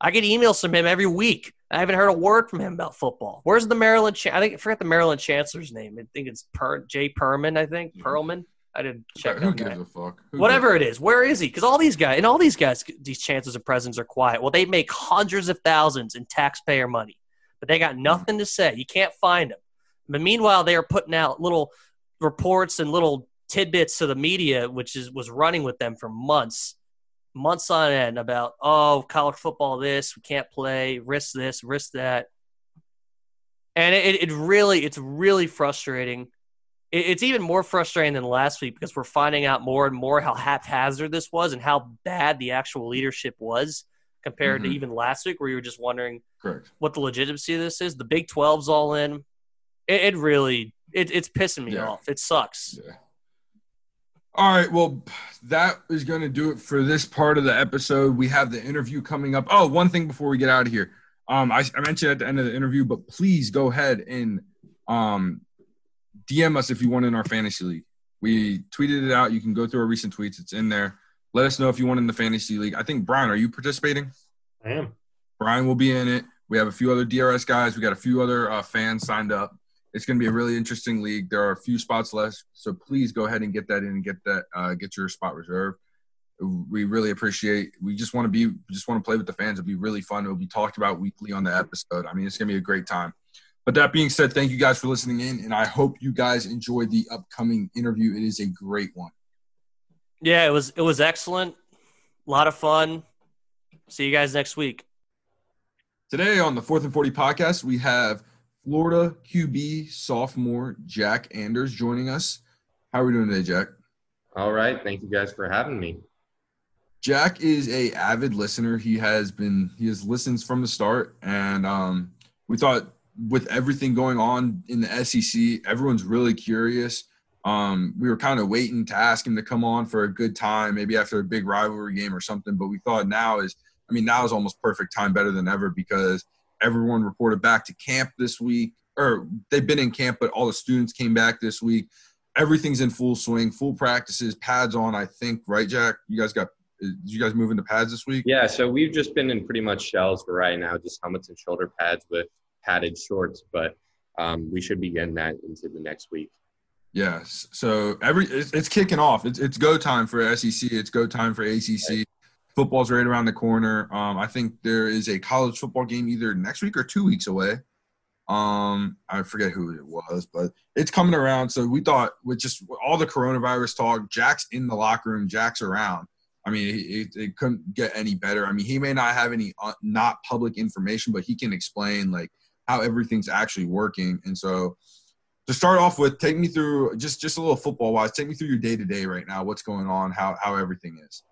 I get emails from him every week. I haven't heard a word from him about football. Where's the Maryland? Cha- I think I forgot the Maryland chancellor's name. I think it's per- Jay Perman. I think Perlman. I didn't check. Who gives that. a fuck? Who Whatever it is, where is he? Because all these guys and all these guys, these chancellors and presidents are quiet. Well, they make hundreds of thousands in taxpayer money, but they got nothing to say. You can't find them. But meanwhile, they are putting out little reports and little tidbits to the media, which is was running with them for months, months on end about oh college football this we can't play risk this risk that, and it, it really it's really frustrating. It, it's even more frustrating than last week because we're finding out more and more how haphazard this was and how bad the actual leadership was compared Mhm. to even last week, where you were just wondering Correct. what the legitimacy of this is. The Big 12's all in. It, it really it, it's pissing me Yeah. off. It sucks. Yeah. All right. Well, that is going to do it for this part of the episode. We have the interview coming up. Oh, one thing before we get out of here. Um, I, I mentioned at the end of the interview, but please go ahead and um, DM us if you want in our fantasy league. We tweeted it out. You can go through our recent tweets. It's in there. Let us know if you want in the fantasy league. I think Brian, are you participating? I am. Brian will be in it. We have a few other DRS guys. We got a few other uh, fans signed up. It's going to be a really interesting league. There are a few spots left, so please go ahead and get that in and get that uh, get your spot reserved. We really appreciate. We just want to be, just want to play with the fans. It'll be really fun. It'll be talked about weekly on the episode. I mean, it's going to be a great time. But that being said, thank you guys for listening in, and I hope you guys enjoy the upcoming interview. It is a great one. Yeah, it was it was excellent. A lot of fun. See you guys next week. Today on the Fourth and Forty podcast, we have Florida QB sophomore Jack Anders joining us. How are we doing today, Jack? All right. Thank you guys for having me. Jack is a avid listener. He has been he has listened from the start, and um, we thought with everything going on in the SEC, everyone's really curious. Um, we were kind of waiting to ask him to come on for a good time, maybe after a big rivalry game or something. But we thought now is, I mean, now is almost perfect time, better than ever, because everyone reported back to camp this week, or they've been in camp, but all the students came back this week. Everything's in full swing, full practices, pads on. I think, right, Jack? You guys got did you guys move into pads this week? Yeah, so we've just been in pretty much shells for right now, just helmets and shoulder pads with padded shorts, but um, we should begin that into the next week. Yes. So every it's, it's kicking off. It's it's go time for SEC. It's go time for ACC. Football's right around the corner. Um, I think there is a college football game either next week or two weeks away. Um, I forget who it was, but it's coming around. So we thought with just all the coronavirus talk, Jack's in the locker room, Jack's around. I mean, it, it couldn't get any better. I mean, he may not have any uh, not public information, but he can explain like how everything's actually working. And so, to start off with, take me through just just a little football wise. Take me through your day to day right now. What's going on? How how everything is.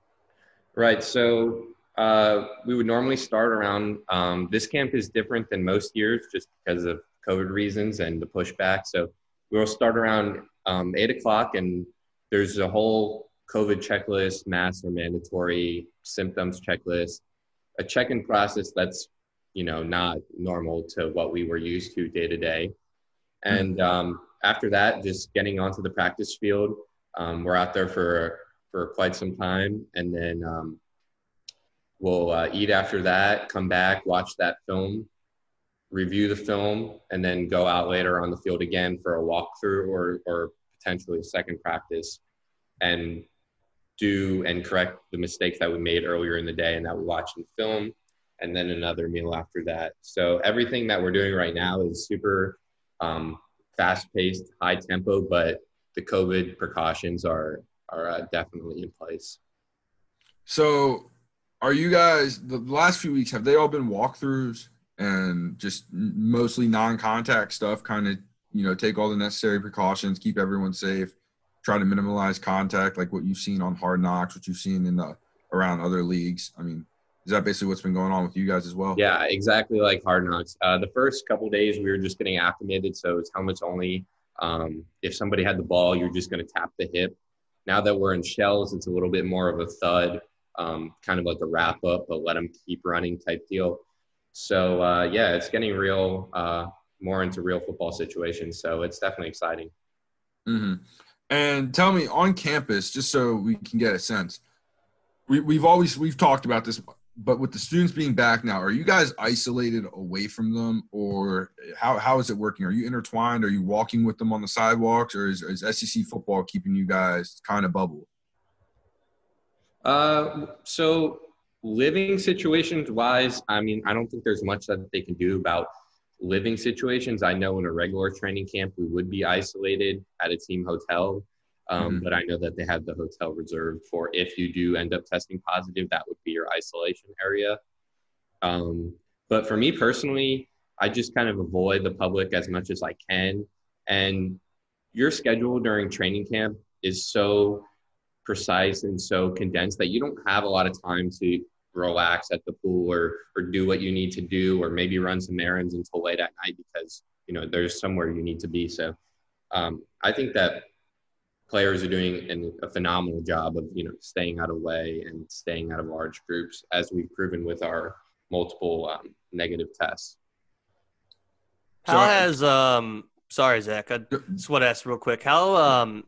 Right. So uh, we would normally start around. Um, this camp is different than most years, just because of COVID reasons and the pushback. So we will start around um, eight o'clock, and there's a whole COVID checklist, masks are mandatory, symptoms checklist, a check-in process that's you know not normal to what we were used to day to day. And um, after that, just getting onto the practice field. Um, we're out there for for quite some time, and then um, we'll uh, eat after that. Come back, watch that film, review the film, and then go out later on the field again for a walkthrough or or potentially a second practice, and do and correct the mistakes that we made earlier in the day and that we watched in film, and then another meal after that. So everything that we're doing right now is super um, fast-paced, high tempo, but the COVID precautions are are uh, definitely in place. So, are you guys the last few weeks? Have they all been walkthroughs and just mostly non-contact stuff? Kind of, you know, take all the necessary precautions, keep everyone safe try to minimize contact, like what you've seen on Hard Knocks, what you've seen in the around other leagues. I mean, is that basically what's been going on with you guys as well? Yeah, exactly like Hard Knocks. Uh, the first couple days we were just getting acclimated, so it's helmets only. Um, if somebody had the ball, you're just going to tap the hip. Now that we're in shells, it's a little bit more of a thud, um, kind of like a wrap up, but let them keep running type deal. So uh, yeah, it's getting real, uh, more into real football situations. So it's definitely exciting. Mm-hmm. And tell me on campus, just so we can get a sense. We, we've always we've talked about this, but with the students being back now, are you guys isolated away from them, or how how is it working? Are you intertwined? Are you walking with them on the sidewalks, or is, is SEC football keeping you guys kind of bubble? Uh, so living situations wise, I mean, I don't think there's much that they can do about living situations, I know in a regular training camp we would be isolated at a team hotel. Um, mm-hmm. But I know that they have the hotel reserved for if you do end up testing positive, that would be your isolation area. Um, but for me personally, I just kind of avoid the public as much as I can. And your schedule during training camp is so precise and so condensed that you don't have a lot of time to relax at the pool or or do what you need to do or maybe run some errands until late at night because you know there's somewhere you need to be so um, i think that players are doing an, a phenomenal job of you know staying out of way and staying out of large groups as we've proven with our multiple um, negative tests how has um sorry zach i just want to ask real quick how um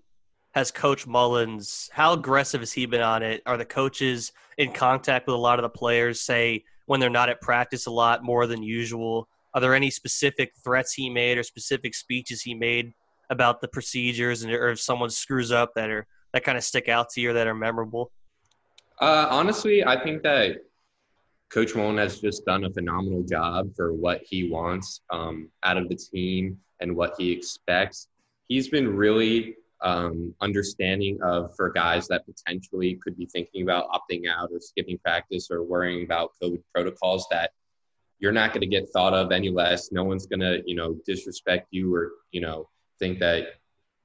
has Coach Mullins? How aggressive has he been on it? Are the coaches in contact with a lot of the players? Say when they're not at practice a lot more than usual? Are there any specific threats he made or specific speeches he made about the procedures, and or if someone screws up that are that kind of stick out to you or that are memorable? Uh, honestly, I think that Coach Mullen has just done a phenomenal job for what he wants um, out of the team and what he expects. He's been really um, understanding of for guys that potentially could be thinking about opting out or skipping practice or worrying about COVID protocols that you're not going to get thought of any less. No one's going to, you know, disrespect you or, you know, think that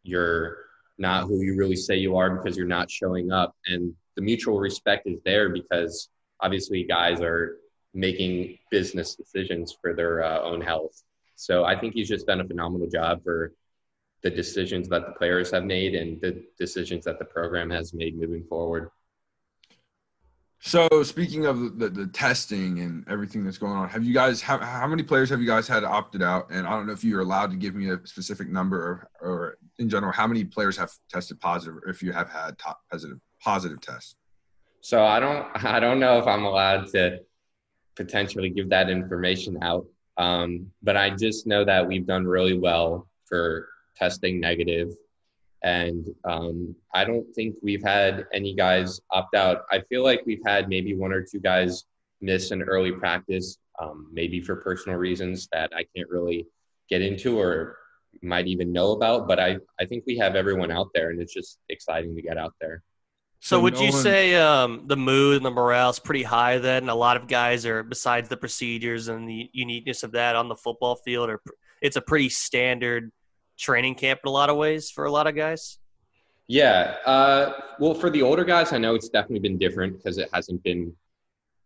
you're not who you really say you are because you're not showing up. And the mutual respect is there because obviously guys are making business decisions for their uh, own health. So I think he's just done a phenomenal job for the decisions that the players have made and the decisions that the program has made moving forward. So speaking of the, the, testing and everything that's going on, have you guys how, how many players have you guys had opted out? And I don't know if you're allowed to give me a specific number or, or in general, how many players have tested positive or if you have had top positive positive tests? So I don't I don't know if I'm allowed to potentially give that information out. Um, but I just know that we've done really well for testing negative and um, I don't think we've had any guys opt out. I feel like we've had maybe one or two guys miss an early practice, um, maybe for personal reasons that I can't really get into or might even know about. But I, I think we have everyone out there, and it's just exciting to get out there. So, so would no you one... say um, the mood and the morale is pretty high then? A lot of guys are, besides the procedures and the uniqueness of that on the football field, or it's a pretty standard – training camp in a lot of ways for a lot of guys? Yeah. Uh, well, for the older guys, I know it's definitely been different because it hasn't been,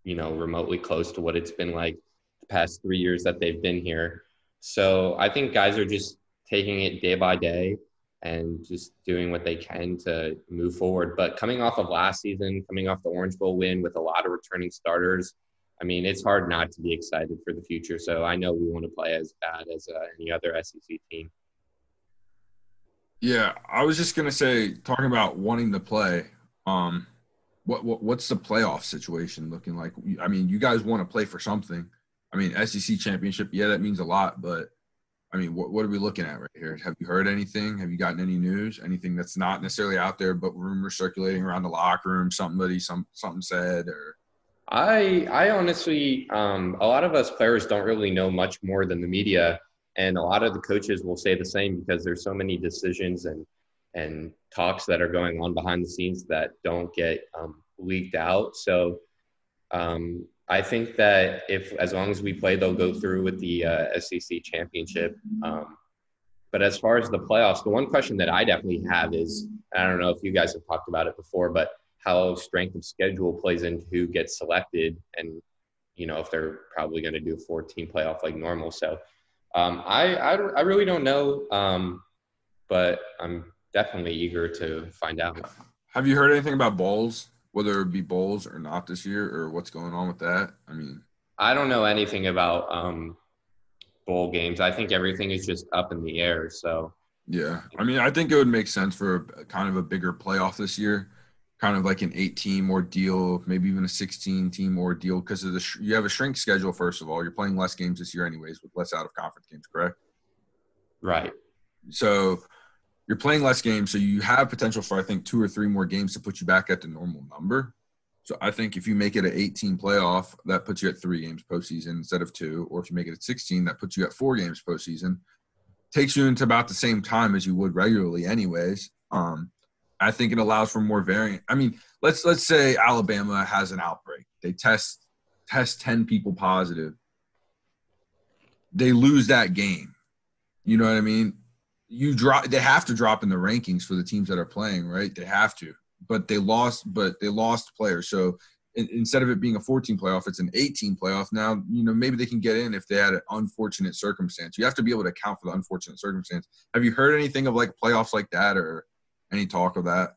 you know, remotely close to what it's been like the past three years that they've been here. So I think guys are just taking it day by day and just doing what they can to move forward. But coming off of last season, coming off the Orange Bowl win with a lot of returning starters, I mean, it's hard not to be excited for the future. So I know we want to play as bad as uh, any other SEC team. Yeah, I was just gonna say, talking about wanting to play. Um, what, what what's the playoff situation looking like? I mean, you guys want to play for something. I mean, SEC championship, yeah, that means a lot. But I mean, what what are we looking at right here? Have you heard anything? Have you gotten any news? Anything that's not necessarily out there, but rumors circulating around the locker room? Somebody some something said or. I I honestly, um, a lot of us players don't really know much more than the media and a lot of the coaches will say the same because there's so many decisions and and talks that are going on behind the scenes that don't get um, leaked out. So um, I think that if as long as we play, they'll go through with the uh, SEC championship. Um, but as far as the playoffs, the one question that I definitely have is I don't know if you guys have talked about it before, but how strength of schedule plays into who gets selected, and you know if they're probably going to do a 14 playoff like normal. So um, I, I, I really don't know, um, but I'm definitely eager to find out. Have you heard anything about bowls, whether it be bowls or not this year, or what's going on with that? I mean, I don't know anything about um, bowl games. I think everything is just up in the air. So yeah, I mean, I think it would make sense for a, kind of a bigger playoff this year kind of like an eight team ordeal, maybe even a 16 team ordeal because of the sh- you have a shrink schedule. First of all, you're playing less games this year, anyways, with less out of conference games, correct? Right. So you're playing less games, so you have potential for I think two or three more games to put you back at the normal number. So I think if you make it an 18 playoff, that puts you at three games postseason instead of two, or if you make it at 16, that puts you at four games postseason. Takes you into about the same time as you would regularly, anyways. Um, I think it allows for more variant. I mean, let's let's say Alabama has an outbreak. They test test 10 people positive. They lose that game. You know what I mean? You drop they have to drop in the rankings for the teams that are playing, right? They have to. But they lost but they lost players. So in, instead of it being a 14 playoff, it's an 18 playoff. Now, you know, maybe they can get in if they had an unfortunate circumstance. You have to be able to account for the unfortunate circumstance. Have you heard anything of like playoffs like that or any talk of that?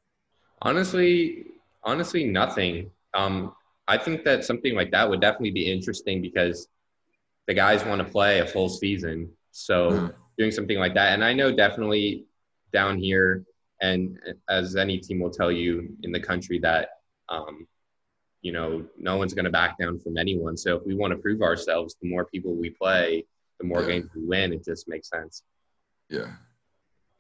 Honestly, honestly, nothing. Um, I think that something like that would definitely be interesting because the guys want to play a full season. So mm. doing something like that, and I know definitely down here, and as any team will tell you in the country that um, you know, no one's going to back down from anyone. So if we want to prove ourselves, the more people we play, the more Yeah. games we win. It just makes sense. Yeah.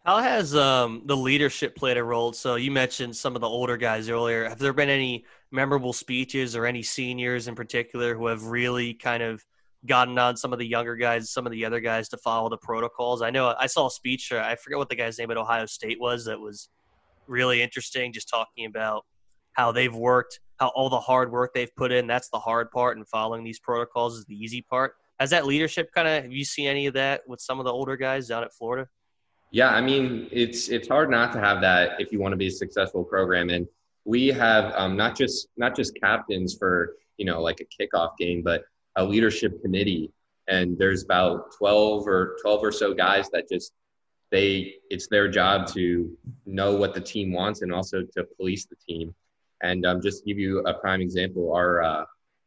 How has um, the leadership played a role? So you mentioned some of the older guys earlier. Have there been any memorable speeches or any seniors in particular who have really kind of gotten on some of the younger guys, some of the other guys to follow the protocols? I know I saw a speech. uh, I forget what the guy's name at Ohio State was. That was really interesting. Just talking about how they've worked, how all the hard work they've put in. That's the hard part, and following these protocols is the easy part. Has that leadership kind of? Have you seen any of that with some of the older guys down at Florida? Yeah, I mean, it's it's hard not to have that if you want to be a successful program. And we have um, not just not just captains for you know like a kickoff game, but a leadership committee. And there's about twelve or twelve or so guys that just they it's their job to know what the team wants and also to police the team. And um, just to give you a prime example, our uh,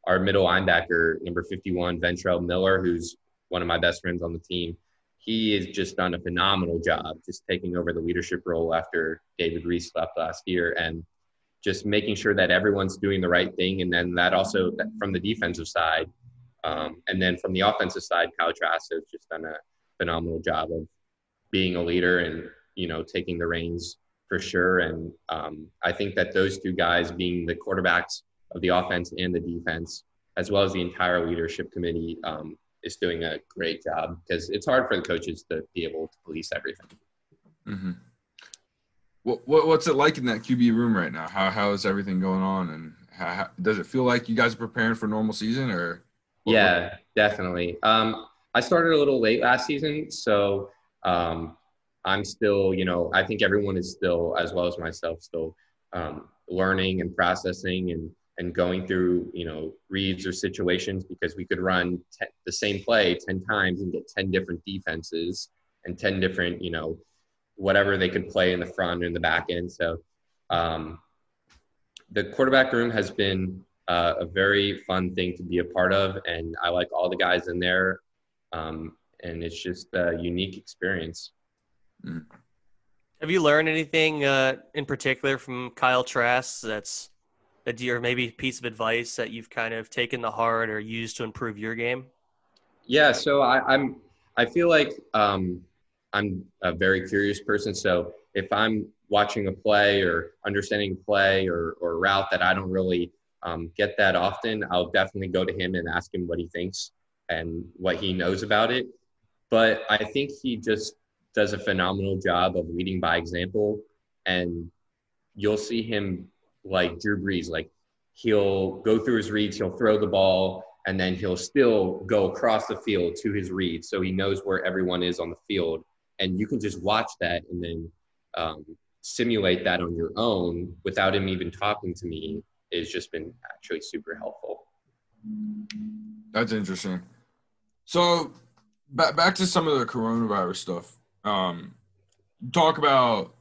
our middle linebacker, number 51, Ventrell Miller, who's one of my best friends on the team he has just done a phenomenal job just taking over the leadership role after David Reese left last year and just making sure that everyone's doing the right thing. And then that also from the defensive side. Um, and then from the offensive side, Kyle Trask has just done a phenomenal job of being a leader and, you know, taking the reins for sure. And um, I think that those two guys being the quarterbacks of the offense and the defense, as well as the entire leadership committee, um, is doing a great job because it's hard for the coaches to be able to police everything. Mm-hmm. What, what what's it like in that QB room right now? How how is everything going on, and how, how, does it feel like you guys are preparing for normal season, or? what- Yeah, definitely. Um, I started a little late last season, so um, I'm still, you know, I think everyone is still, as well as myself, still um, learning and processing and and going through, you know, reads or situations because we could run the same play ten times and get ten different defenses and ten different, you know, whatever they could play in the front and the back end. So um, the quarterback room has been uh, a very fun thing to be a part of, and I like all the guys in there. Um, and it's just a unique experience. Have you learned anything uh, in particular from Kyle Trask that's you, or maybe a piece of advice that you've kind of taken to heart or used to improve your game? Yeah, so I, I'm. I feel like um, I'm a very curious person. So if I'm watching a play or understanding a play or or a route that I don't really um, get that often, I'll definitely go to him and ask him what he thinks and what he knows about it. But I think he just does a phenomenal job of leading by example, and you'll see him like Drew Brees, like he'll go through his reads, he'll throw the ball, and then he'll still go across the field to his read so he knows where everyone is on the field and you can just watch that and then um, simulate that on your own without him even talking to me has just been actually super helpful That's interesting. So, back back to some of the coronavirus stuff. Um, talk about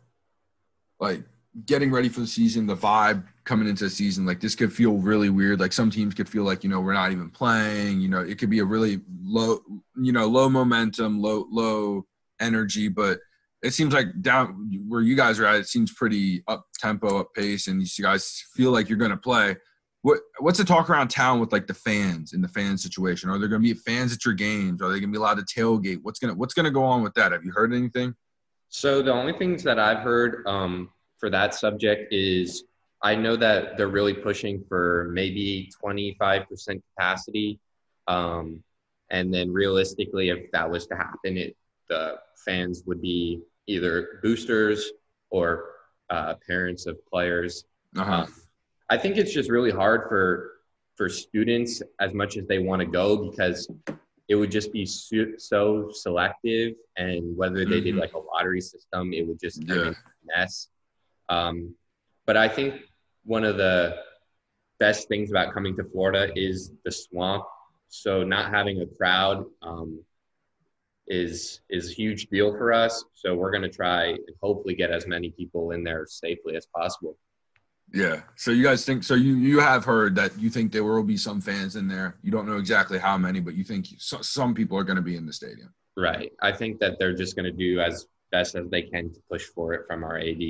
like getting ready for the season, the vibe coming into the season. Like this could feel really weird. Like some teams could feel like you know we're not even playing. You know, it could be a really low, you know, low momentum, low low energy, but it seems like down where you guys are at, it seems pretty up tempo, up pace, and you guys feel like you're going to play. What what's the talk around town with like the fans in the fan situation? Are there going to be fans at your games? Are they going to be allowed to tailgate? What's gonna what's gonna go on with that? Have you heard anything? So the only things that I've heard um, for that subject is I know that they're really pushing for maybe 25% capacity, um, and then realistically, if that was to happen, it the fans would be either boosters or uh, parents of players. Uh-huh. Um, I think it's just really hard for for students as much as they want to go because it would just be so, so selective and whether they did Mhm. like a lottery system it would just Yeah. kind of mess um, but i think one of the best things about coming to florida is the swamp so not having a crowd um, is is a huge deal for us so we're going to try and hopefully get as many people in there safely as possible Yeah. So you guys think so? You you have heard that you think there will be some fans in there. You don't know exactly how many, but you think so, some people are going to be in the stadium. Right. I think that they're just going to do as best as they can to push for it from our AD.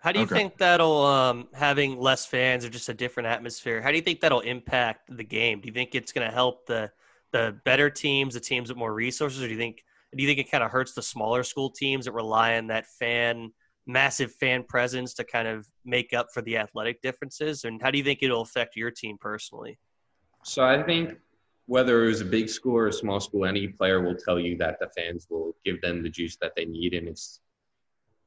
How do you Okay. think that'll um, having less fans or just a different atmosphere? How do you think that'll impact the game? Do you think it's going to help the the better teams, the teams with more resources, or do you think do you think it kind of hurts the smaller school teams that rely on that fan massive fan presence to kind of make up for the athletic differences? And how do you think it'll affect your team personally? So I think whether it was a big school or a small school, any player will tell you that the fans will give them the juice that they need, and it's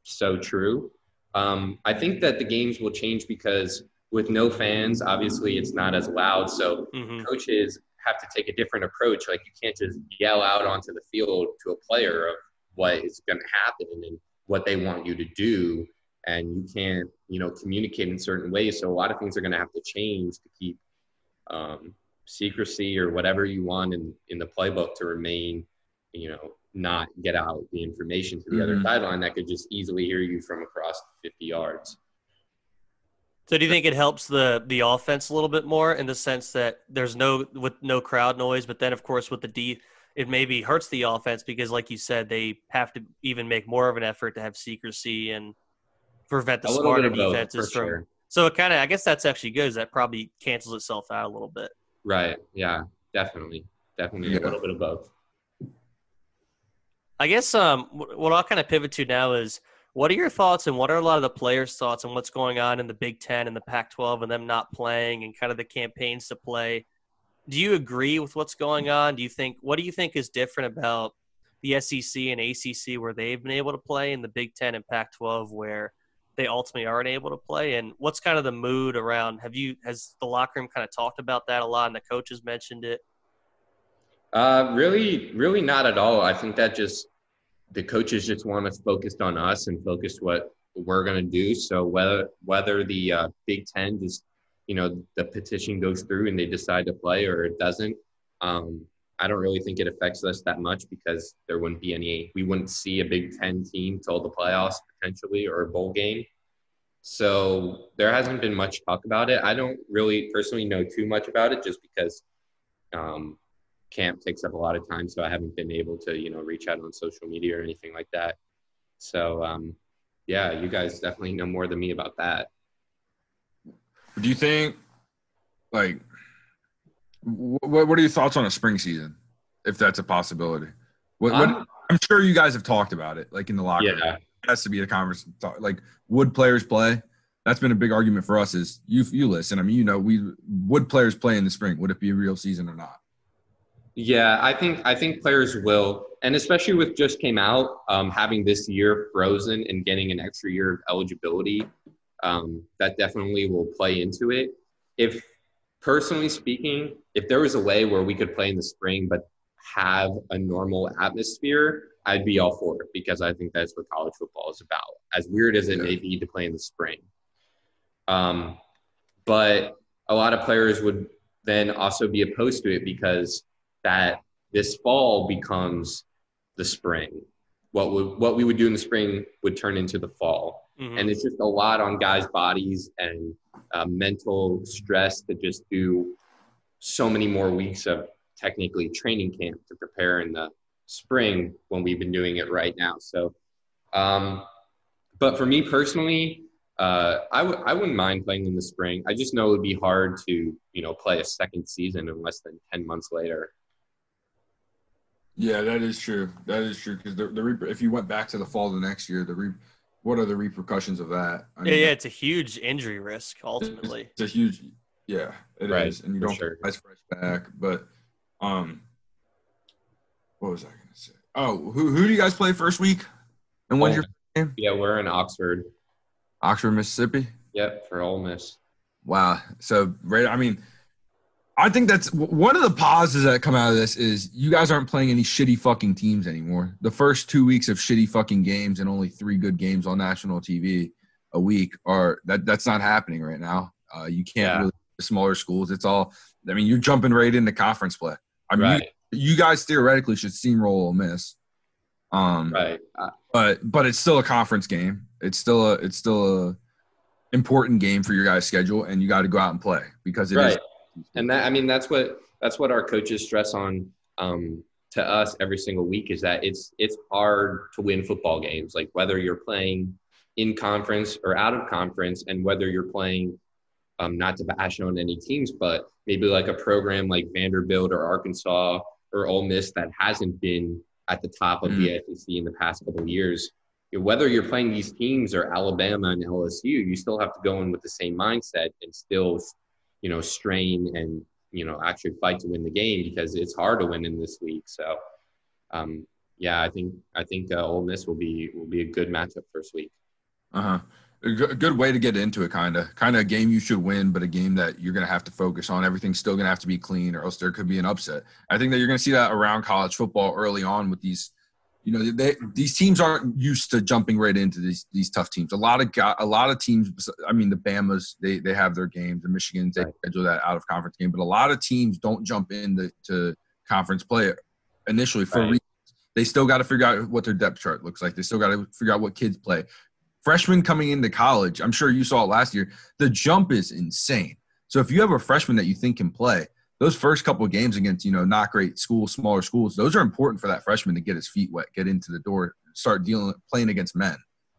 so true. Um, I think that the games will change because with no fans, obviously it's not as loud. So hmm coaches have to take a different approach. Like you can't just yell out onto the field to a player of what is going to happen and what they want you to do, and you can't, you know, communicate in certain ways. So a lot of things are going to have to change to keep um, secrecy or whatever you want in in the playbook to remain, you know, not get out the information to the other Mhm. sideline that could just easily hear you from across 50 yards. So do you think it helps the the offense a little bit more in the sense that there's no with no crowd noise, but then of course with the D, it maybe hurts the offense because like you said they have to even make more of an effort to have secrecy and prevent the a little bit smarter of both, defenses for from. sure. So it kind of I guess that's actually good. Is that probably cancels itself out a little bit. Right. Yeah. Definitely. Definitely Yeah. a little bit of both. I guess um, what I'll kind of pivot to now is what are your thoughts and what are a lot of the players' thoughts on what's going on in the Big Ten and the Pac 12 and them not playing and kind of the campaigns to play? Do you agree with what's going on? Do you think, what do you think is different about the SEC and ACC where they've been able to play and the Big Ten and Pac 12 where they ultimately aren't able to play? And what's kind of the mood around? Have you, has the locker room kind of talked about that a lot and the coaches mentioned it? Uh, really, really not at all. I think that just the coaches just want us focused on us and focused what we're going to do. So whether whether the uh, Big Ten just you know the petition goes through and they decide to play or it doesn't, um, I don't really think it affects us that much because there wouldn't be any. We wouldn't see a Big Ten team till the playoffs potentially or a bowl game. So there hasn't been much talk about it. I don't really personally know too much about it just because um, camp takes up a lot of time, so I haven't been able to, you know, reach out on social media or anything like that. So, um, yeah, you guys definitely know more than me about that. Do you think, like, what what are your thoughts on a spring season, if that's a possibility? What, what, Um, I'm sure you guys have talked about it, like in the locker room. yeah, It has to be a conversation. Like, would players play? That's been a big argument for us. Is you you listen? I mean, you know, we would players play in the spring? Would it be a real season or not? Yeah. I think I think players will, and especially with just came out, um, having this year frozen and getting an extra year of eligibility, um, that definitely will play into it. If personally speaking, if there was a way where we could play in the spring but have a normal atmosphere, I'd be all for it because I think that's what college football is about. As weird as it may be to play in the spring. Um, but a lot of players would then also be opposed to it because that this fall becomes the spring. What would what we would do in the spring would turn into the fall Mhm. and it's just a lot on guys' bodies and uh, mental stress to just do so many more weeks of technically training camp to prepare in the spring when we've been doing it right now. So, um, but for me personally, uh, I w- I wouldn't mind playing in the spring. I just know it would be hard to you know play a second season in less than ten months later. Yeah, that is true. That is true because the the reper- if you went back to the fall of the next year, the re- what are the repercussions of that? I Yeah, mean, yeah, it's a huge injury risk ultimately. It's a huge, yeah, it is, Right, and you don't sure. get guys fresh back. But, um, what was I going to say? Oh, who who do you guys play first week? And when's your game? Yeah, we're in Oxford. Oxford, Mississippi. Yep, for Ole Miss. Wow. So, right. I mean, I think that's one of the pauses that come out of this is you guys aren't playing any shitty fucking teams anymore. The first two weeks of shitty fucking games and only three good games on national TV a week are that that's not happening right now. Uh, you can't Yeah. really smaller schools. It's all. I mean, you're jumping right into conference play. I mean, Right, you, you guys theoretically should steamroll Ole Miss. Um, right. Uh, but but it's still a conference game. It's still a it's still a important game for your guys' schedule, and you got to go out and play because it is. And that i mean that's what that's what our coaches stress on um, to us every single week is that it's it's hard to win football games like whether you're playing in conference or out of conference, and whether you're playing, um, not to bash on any teams, but maybe like a program like Vanderbilt or Arkansas or Ole Miss that hasn't been at the top of the SEC in the past couple of years. Whether you're playing these teams or Alabama and LSU, you still have to go in with the same mindset and still, you know, strain and you know actually fight to win the game because it's hard to win in this league. So, um, yeah, I think I think uh, Ole Miss will be will be a good matchup first week. Uh huh. A good good way to get into it, kind of. Kind of a game you should win, but a game that you're going to have to focus on. Everything's still going to have to be clean, or else there could be an upset. I think that you're going to see that around college football early on with these. You know, they, these teams aren't used to jumping right into these these tough teams. A lot of a lot of teams. I mean, the Bama's they they have their games. The Michigans they Right. schedule that out of conference game, but a lot of teams don't jump into to conference play initially for Right. They still got to figure out what their depth chart looks like. They still got to figure out what kids play freshmen coming into college, I'm sure you saw it last year, the jump is insane. So if you have a freshman that you think can play, those first couple of games against, you know, not great schools, smaller schools, those are important for that freshman to get his feet wet, get into the door, start dealing playing against men.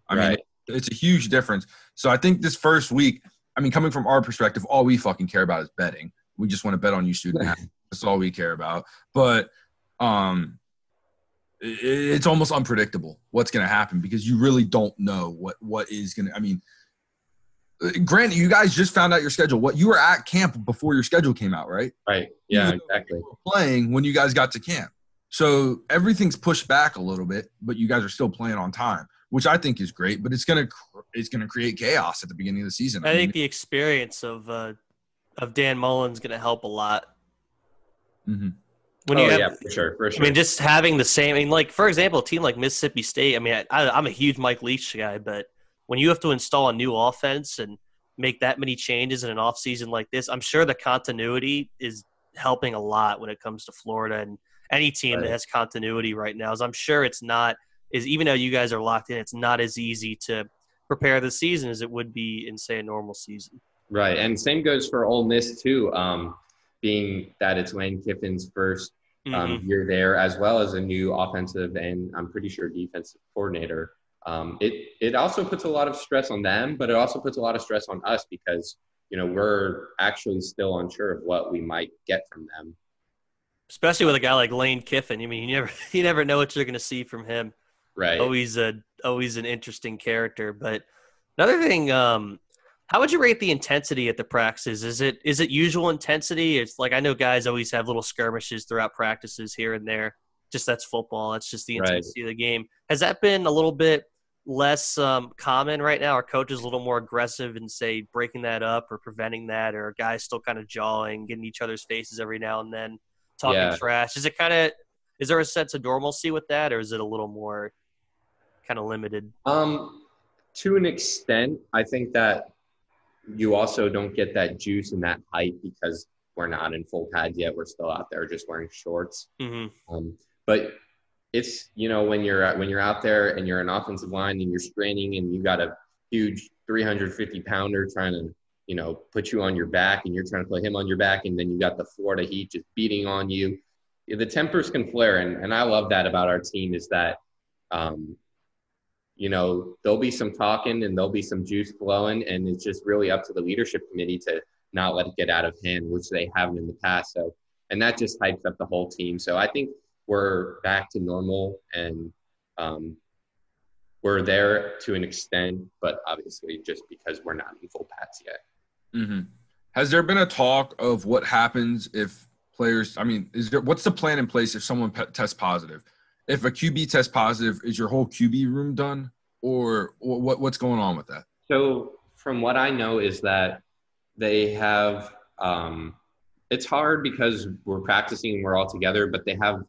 I mean, it's a huge difference. So I think this first week, I mean, coming from our perspective, all we fucking care about is betting. We just want to bet on you student. That's all we care about. But um it's almost unpredictable what's going to happen because you really don't know what what is going to. I mean, granted, you guys just found out your schedule. What you were at camp before your schedule came out, right? Right. Yeah. Even Exactly. Playing when you guys got to camp, so everything's pushed back a little bit, but you guys are still playing on time, which I think is great. But it's gonna cr- it's gonna create chaos at the beginning of the season. I mean, think the experience of uh, of Dan Mullen's going to help a lot. Mm-hmm. When oh you have, yeah, for sure, for sure. I mean, just having the same. I mean, like for example, a team like Mississippi State. I mean, I, I, I'm a huge Mike Leach guy, but when you have to install a new offense and make that many changes in an off season like this, I'm sure the continuity is helping a lot when it comes to Florida and any team that has continuity right now. Is I'm sure it's not is even though you guys are locked in, it's not as easy to prepare the season as it would be in say a normal season. Right, and same goes for Ole Miss too. Um, being that it's Lane Kiffin's first um, Mhm. year there, as well as a new offensive and I'm pretty sure defensive coordinator. Um, it it also puts a lot of stress on them, but it also puts a lot of stress on us because you know we're actually still unsure of what we might get from them. Especially with a guy like Lane Kiffin. I mean, you never <laughs> you never know what you're going to see from him. Right. always a always an interesting character. But another thing, um, how would you rate the intensity at the practices? Is it is it usual intensity? It's like I know guys always have little skirmishes throughout practices here and there. Just that's football. That's just the Right. intensity of the game. Has that been a little bit less um, common right now? Are coaches a little more aggressive in say breaking that up or preventing that, or guys still kind of jawing, getting each other's faces every now and then, talking Yeah. trash? Is it kind of is there a sense of normalcy with that, or is it a little more kind of limited? Um, to an extent, I think that you also don't get that juice and that hype because we're not in full pads yet. We're still out there just wearing shorts. hmm Um, but it's you know when you're when you're out there and you're an offensive line and you're straining and you got a huge 350 pounder trying to you know put you on your back and you're trying to put him on your back and then you got the Florida Heat just beating on you. The tempers can flare and, and I love that about our team is that um, you know there'll be some talking and there'll be some juice flowing and it's just really up to the leadership committee to not let it get out of hand, which they haven't in the past. So and that just hypes up the whole team. So I think we're back to normal and um, we're there to an extent, but obviously just because we're not in full pads yet. hmm Has there been a talk of what happens if players? I mean, is there what's the plan in place if someone pe- tests positive? If a QB tests positive, is your whole QB room done, or, or what? What's going on with that? So from what I know is that they have um, it's hard because we're practicing and we're all together, but they have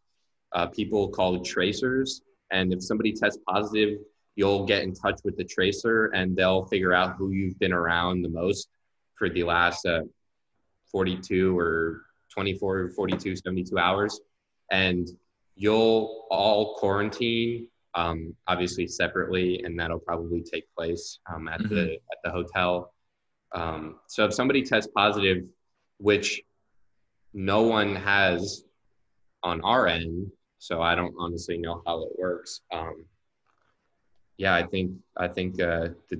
uh, people called tracers, and if somebody tests positive, you'll get in touch with the tracer and they'll figure out who you've been around the most for the last uh, 42 or 24, 42, 72 hours, and you'll all quarantine um, obviously separately, and that'll probably take place um, at the at the hotel. Um, so if somebody tests positive, which no one has on our end, so I don't honestly know how it works. Um, yeah, I think I think uh, the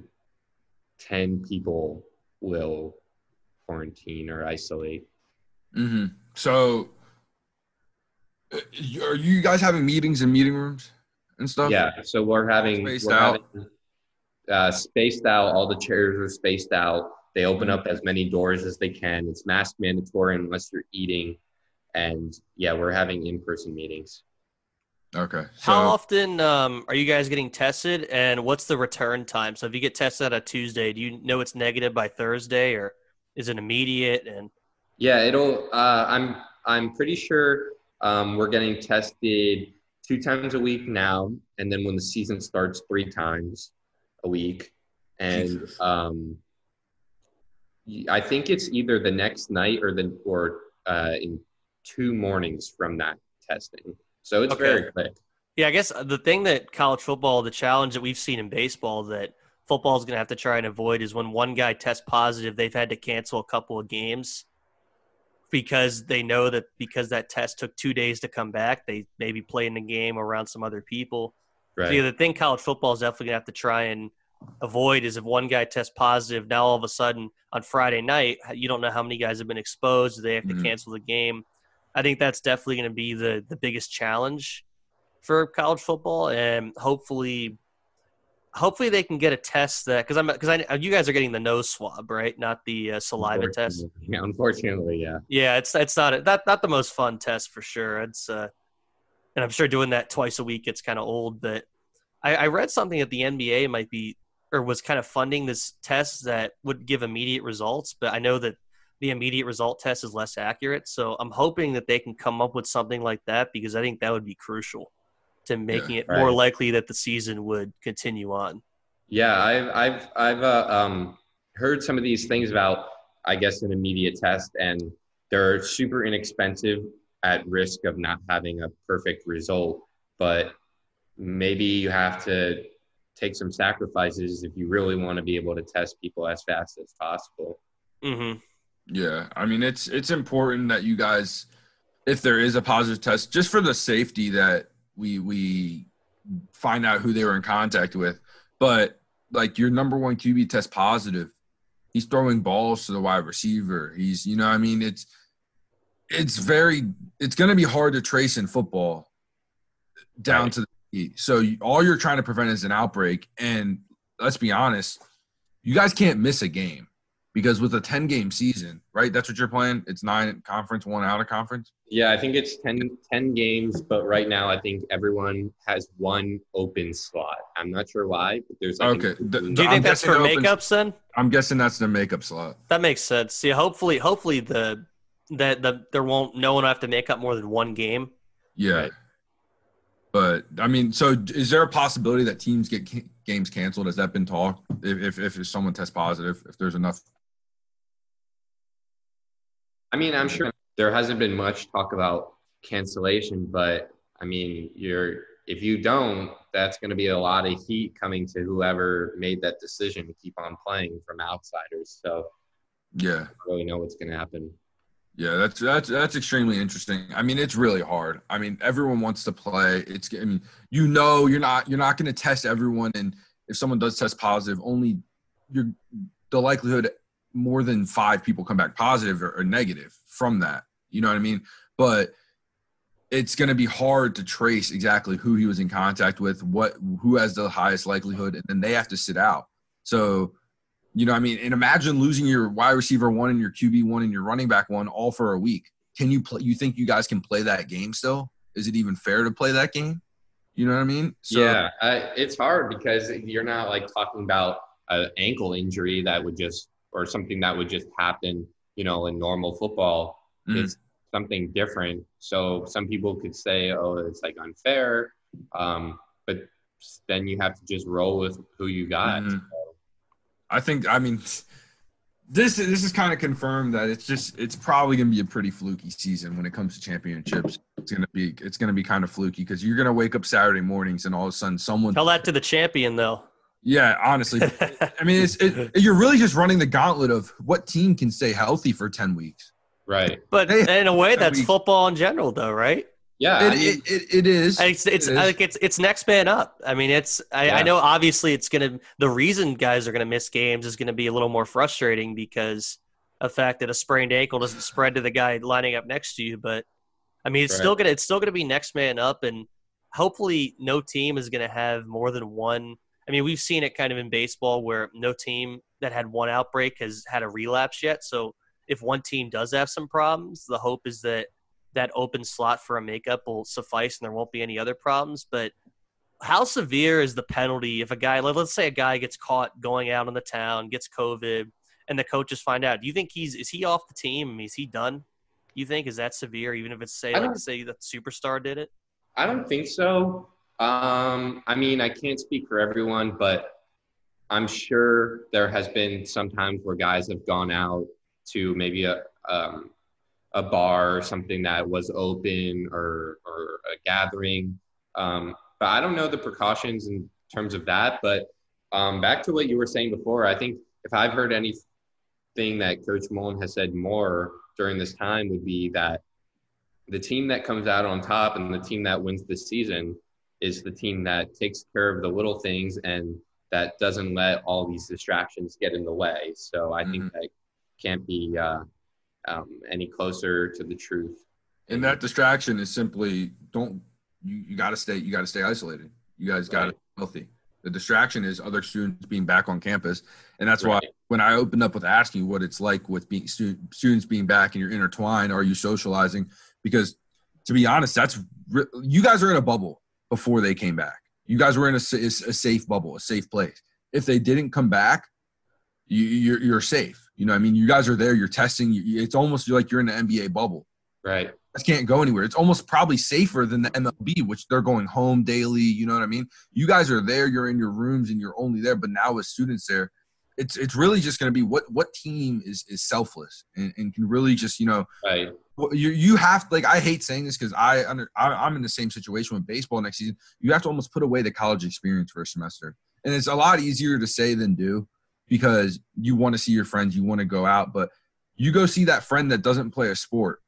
ten people will quarantine or isolate. Mm-hmm. So, uh, are you guys having meetings in meeting rooms and stuff? Yeah, so we're having Spaced we're out. having uh, spaced out. All the chairs are spaced out. They open up as many doors as they can. It's mask mandatory unless you're eating, and yeah, we're having in-person meetings. Okay. So, How often um, are you guys getting tested, and what's the return time? So if you get tested on a Tuesday, do you know it's negative by Thursday, or is it immediate? And Yeah, it'll. Uh, I'm I'm pretty sure um, we're getting tested two times a week now, and then when the season starts, three times a week. And Jesus. um, y- I think it's either the next night or the or uh, in two mornings from that testing. So it's Okay. very quick. yeah, I guess the thing that college football, the challenge that we've seen in baseball that football is going to have to try and avoid is when one guy tests positive, they've had to cancel a couple of games because they know that because that test took two days to come back, they maybe play in the game around some other people. Right. So yeah, the thing college football is definitely gonna have to try and avoid is if one guy tests positive, now all of a sudden on Friday night you don't know how many guys have been exposed. They have to Mhm. cancel the game. I think that's definitely going to be the the biggest challenge for college football, and hopefully, hopefully they can get a test that because I'm because I you guys are getting the nose swab right, not the uh, saliva test. Unfortunately- Yeah, unfortunately, yeah. Yeah, it's it's not that not the most fun test for sure. It's uh, and I'm sure doing that twice a week gets kind of old. But I, I read something that the NBA might be or was kind of funding this test that would give immediate results. But I know that the immediate result test is less accurate. So I'm hoping that they can come up with something like that because I think that would be crucial to making it more right. likely that the season would continue on. Yeah, I've I've I've uh, um, heard some of these things about I guess an immediate test, and they're super inexpensive at risk of not having a perfect result. But maybe you have to take some sacrifices if you really want to be able to test people as fast as possible. hmm yeah, I mean, it's it's important that you guys, if there is a positive test, just for the safety that we we find out who they were in contact with. But like your number one QB test positive, he's throwing balls to the wide receiver. He's, you know, I mean, it's it's very it's going to be hard to trace in football down Right. to the. So you, all you're trying to prevent is an outbreak. And let's be honest, you guys can't miss a game because with a 10 game season, right? That's what you're playing. It's nine conference, one out of conference. Yeah, I think it's 10, 10 games, but right now I think everyone has one open slot. I'm not sure why, but there's like Okay. The- open- Do you I'm think that's guessing for it makeups then? I'm guessing that's the makeup slot. That makes sense. See, hopefully, hopefully the that the there won't no one will have to make up more than one game. Yeah. Right. But I mean, so is there a possibility that teams get ca- games canceled? Has that been talked? If, if if someone tests positive, if there's enough. I mean, I'm sure there hasn't been much talk about cancellation, but I mean, you're if you don't, that's going to be a lot of heat coming to whoever made that decision to keep on playing from outsiders. So Yeah. I don't really know what's going to happen. Yeah, that's that's that's extremely interesting. I mean, it's really hard. I mean, everyone wants to play. It's I mean, you know, you're not you're not going to test everyone, and if someone does test positive, only you're the likelihood more than five people come back positive or, or negative from that. You know what I mean? But it's going to be hard to trace exactly who he was in contact with, what who has the highest likelihood, and then they have to sit out. So you know, I mean, and imagine losing your wide receiver one and your QB one and your running back one all for a week. Can you play? You think you guys can play that game still? Is it even fair to play that game? You know what I mean? So, yeah, uh, it's hard because you're not like talking about an ankle injury that would just or something that would just happen, you know, in normal football. Mhm. It's something different. So some people could say, "Oh, it's like unfair," um, but then you have to just roll with who you got. Mhm. I think. I mean, this this is kind of confirmed that it's just it's probably going to be a pretty fluky season when it comes to championships. It's going to be it's going to be kind of fluky because you're going to wake up Saturday mornings and all of a sudden someone. Tell that to the champion though. Yeah, honestly, I mean, it's it, you're really just running the gauntlet of what team can stay healthy for ten weeks. Right. But Hey, in a way, that's week- football in general, though, right? Yeah, I It, mean, it, it, it is. It's it's It is. like it's it's next man up. I mean, it's I, Yeah. I know obviously it's gonna the reason guys are gonna miss games is gonna be a little more frustrating because the fact that a sprained ankle doesn't spread to the guy lining up next to you. But I mean, it's Right. still gonna it's still gonna be next man up, and hopefully no team is gonna have more than one. I mean, we've seen it kind of in baseball where no team that had one outbreak has had a relapse yet. So if one team does have some problems, the hope is that that open slot for a makeup will suffice and there won't be any other problems. But how severe is the penalty if a guy, let- let's say a guy gets caught going out on the town, gets COVID, and the coaches find out? Do you think he's is he off the team? I mean, is he done? You think is that severe? Even if it's say like say the superstar did it. I don't think so. Um, I mean, I can't speak for everyone, but I'm sure there has been some times where guys have gone out to maybe a um, a bar or something that was open or or a gathering. Um, but I don't know the precautions in terms of that. But um, back to what you were saying before, I think if I've heard anything that Coach Mullen has said more during this time would be that the team that comes out on top and the team that wins this season is the team that takes care of the little things and that doesn't let all these distractions get in the way. So I think that can't be uh, um, any closer to the truth. and that distraction is simply don't you, you got to stay you got to stay isolated. You guys got to Right. be healthy. The distraction is other students being back on campus. And that's why when i opened up with asking what it's like with being stu- students being back and you're intertwined are you socializing? Because to be honest that's you guys are in a bubble before they came back you guys were in a, a safe bubble a safe place if they didn't come back you, you're, you're safe you know what i mean you guys are there you're testing it's almost like you're in the nba bubble Right. guys can't go anywhere. It's almost probably safer than the MLB, which they're going home daily. You know what I mean? You guys are there. You're in your rooms and you're only there. But now with students there, it's it's really just going to be what what team is is selfless and, and can really just you know Right. you you have like I hate saying this because I under I, I'm in the same situation with baseball next season. You have to almost put away the college experience for a semester, and it's a lot easier to say than do because you want to see your friends, you want to go out, but you go see that friend that doesn't play a sport.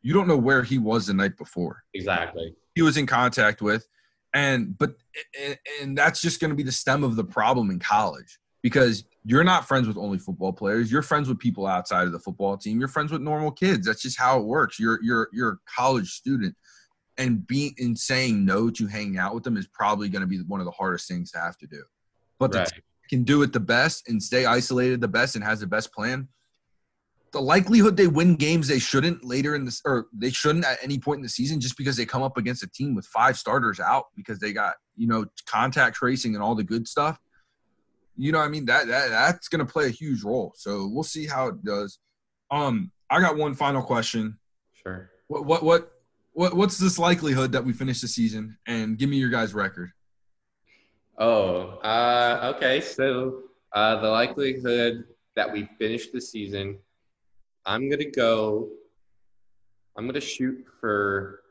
You don't know where he was the night before Exactly. he was in contact with and but and, and that's just going to be the stem of the problem in college because you're not friends with only football players. You're friends with people outside of the football team. You're friends with normal kids. That's just how it works. You're you're you're a college student. And being and saying no to hanging out with them is probably going to be one of the hardest things to have to do. But the Right. team can do it the best and stay isolated the best and has the best plan. The likelihood they win games they shouldn't later in this or they shouldn't at any point in the season just because they come up against a team with five starters out because they got you know contact tracing and all the good stuff you know what i mean that, that that's going to play a huge role so we'll see how it does um i got one final question Sure. what what what, what what's this likelihood that we finish the season and give me your guys record Oh, uh, okay. So uh, the likelihood that we finish the season, I'm gonna go. I'm gonna shoot for.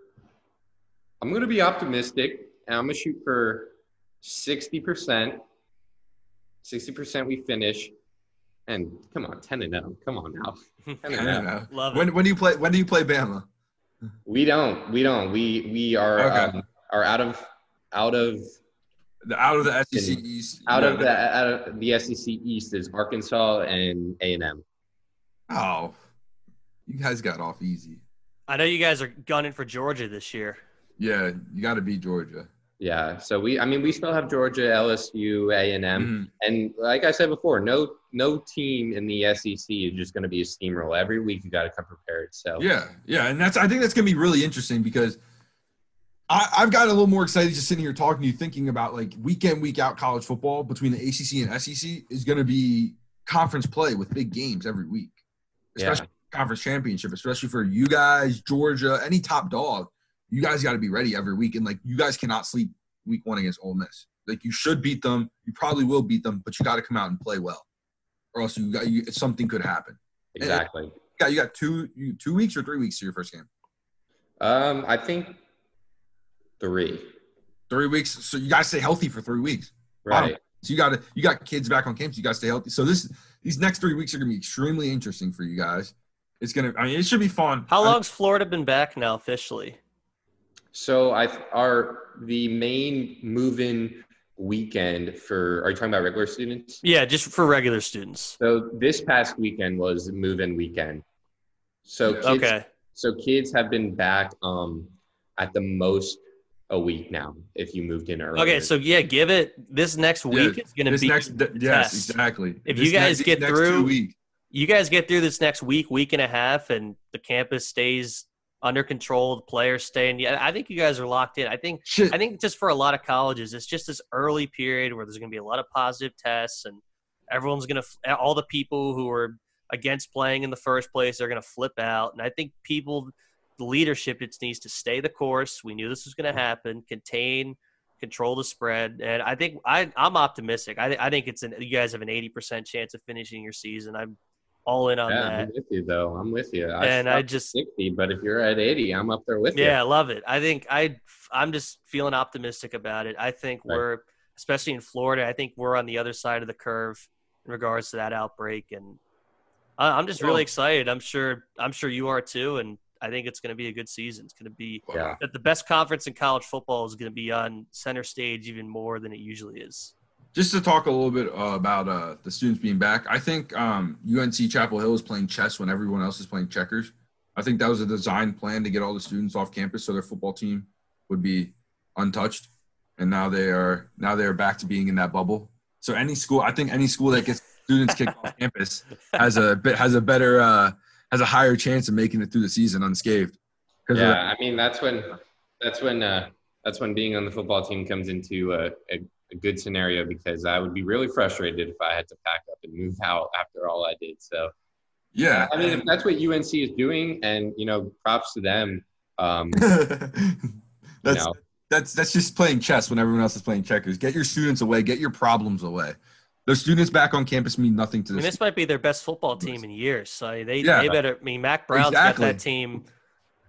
I'm gonna be optimistic, and I'm gonna shoot for sixty percent. Sixty percent we finish, and come on, ten and zero. Come on now, <laughs> ten and zero. know. Love it. when, when do you play when do you play bama We don't. We don't. We we are Okay. um, are out of out of the, out of the sec east out yeah, of the out of the SEC East is Arkansas and A and M. oh you guys got off easy I know you guys are gunning for Georgia this year. yeah you got to beat georgia Yeah. So we, I mean, we still have Georgia, LSU, A and M, Mhm. and like I said before, no no team in the SEC is just going to be a steamroll. Every week you got to come prepared. So Yeah, yeah, and that's I think that's gonna be really interesting because I, I've gotten a little more excited just sitting here talking to you, thinking about like week in week out college football between the ACC and SEC is gonna be conference play with big games every week, especially conference championship, especially for you guys, Georgia, any top dog. You guys got to be ready every week, and like you guys cannot sleep week one against Ole Miss. Like you should beat them, you probably will beat them, but you got to come out and play well, or else you got you, something could happen. exactly. You got you got two you, two weeks or three weeks to your first game. Um, I think three. Three weeks. So you gotta stay healthy for three weeks. Right. So you gotta you got kids back on campus. You gotta stay healthy. So this these next three weeks are gonna be extremely interesting for you guys. It's gonna. I mean, it should be fun. How I- long's Florida been back now officially? So I our the main move-in weekend for are you talking about regular students? Yeah, just for regular students. So this past weekend was move-in weekend. So kids, Okay. so kids have been back um at the most a week now if you moved in early. Okay, so yeah, give it this next week is going to This be next, the yes, test. exactly. If This you guys next- get next through- two you guys get through this next week, week and a half, and the campus stays under control, the players stay, and yeah, I think you guys are locked in. I think. I think just for a lot of colleges, it's just this early period where there's going to be a lot of positive tests, and everyone's going to all the people who are against playing in the first place are going to flip out, and I think people, the leadership, just needs to stay the course. We knew this was going to happen, contain. Control the spread, and I think I, I'm optimistic. I, I think it's an you guys have an 80% chance of finishing your season. I'm all in on yeah, that. I'm with you though. I'm with you. I and I just 60, but if you're at 80, I'm up there with you. yeah, I love it. I think I I'm just feeling optimistic about it. I think Right. we're especially in Florida. I think we're on the other side of the curve in regards to that outbreak, and I, I'm just really oh. excited. I'm sure I'm sure you are too, and I think it's going to be a good season. It's going to be Yeah. that the best conference in college football is going to be on center stage even more than it usually is. Just to talk a little bit uh, about uh, the students being back, I think um, UNC Chapel Hill is playing chess when everyone else is playing checkers. I think that was a design plan to get all the students off campus so their football team would be untouched. And now they are now they are back to being in that bubble. So any school, I think any school that gets students kicked off campus has a bit has a better uh, has a higher chance of making it through the season unscathed. Yeah, I mean that's when that's when uh, that's when being on the football team comes into a, a, a good scenario because I would be really frustrated if I had to pack up and move out after all I did. So yeah, I mean, if that's what UNC is doing, and you know, props to them. Um, <laughs> that's you know, that's that's just playing chess when everyone else is playing checkers. Get your students away. Get your problems away. Those students back on campus mean nothing to I mean, this. this might be their best football team in years. So they, Yeah. they better. I mean, Mack Brown's Exactly. got that team.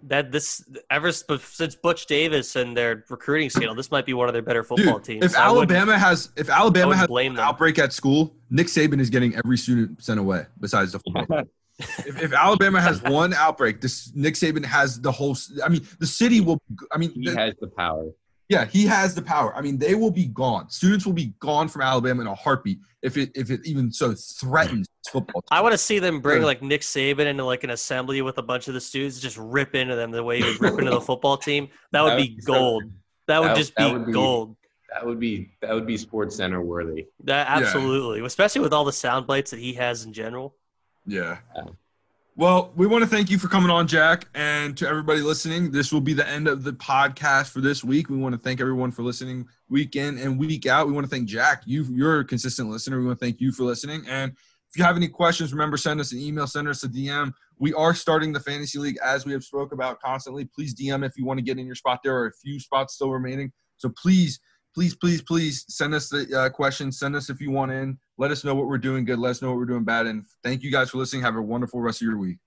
That this ever since Butch Davis and their recruiting scandal, this might be one of their better football Dude, teams. if So Alabama has if Alabama has blame an them. outbreak at school, Nick Saban is getting every student sent away besides the football. <laughs> if, if Alabama has one outbreak, this Nick Saban has the whole. I mean, the city will. I mean, he the- has the power. Yeah, he has the power. I mean, they will be gone. Students will be gone from Alabama in a heartbeat if it if it even so threatens football. team. I want to see them bring like Nick Saban into like an assembly with a bunch of the students, just rip into them the way he would rip into the <laughs> football team. That would That be would be so gold. That would That- just that be would be- gold. That would be that would be Sports Center worthy. That Yeah. absolutely, especially with all the sound bites that he has in general. Yeah. Yeah. Well, we want to thank you for coming on, Jack, and to everybody listening. This will be the end of the podcast for this week. We want to thank everyone for listening week in and week out. We want to thank Jack. You, you're a consistent listener. We want to thank you for listening. And if you have any questions, remember send us an email, send us a DM. We are starting the fantasy league as we have spoke about constantly. Please DM if you want to get in your spot. There are a few spots still remaining, so please, please, please, please send us the uh, questions. Send us if you want in. Let us know what we're doing good. Let us know what we're doing bad. And thank you guys for listening. Have a wonderful rest of your week.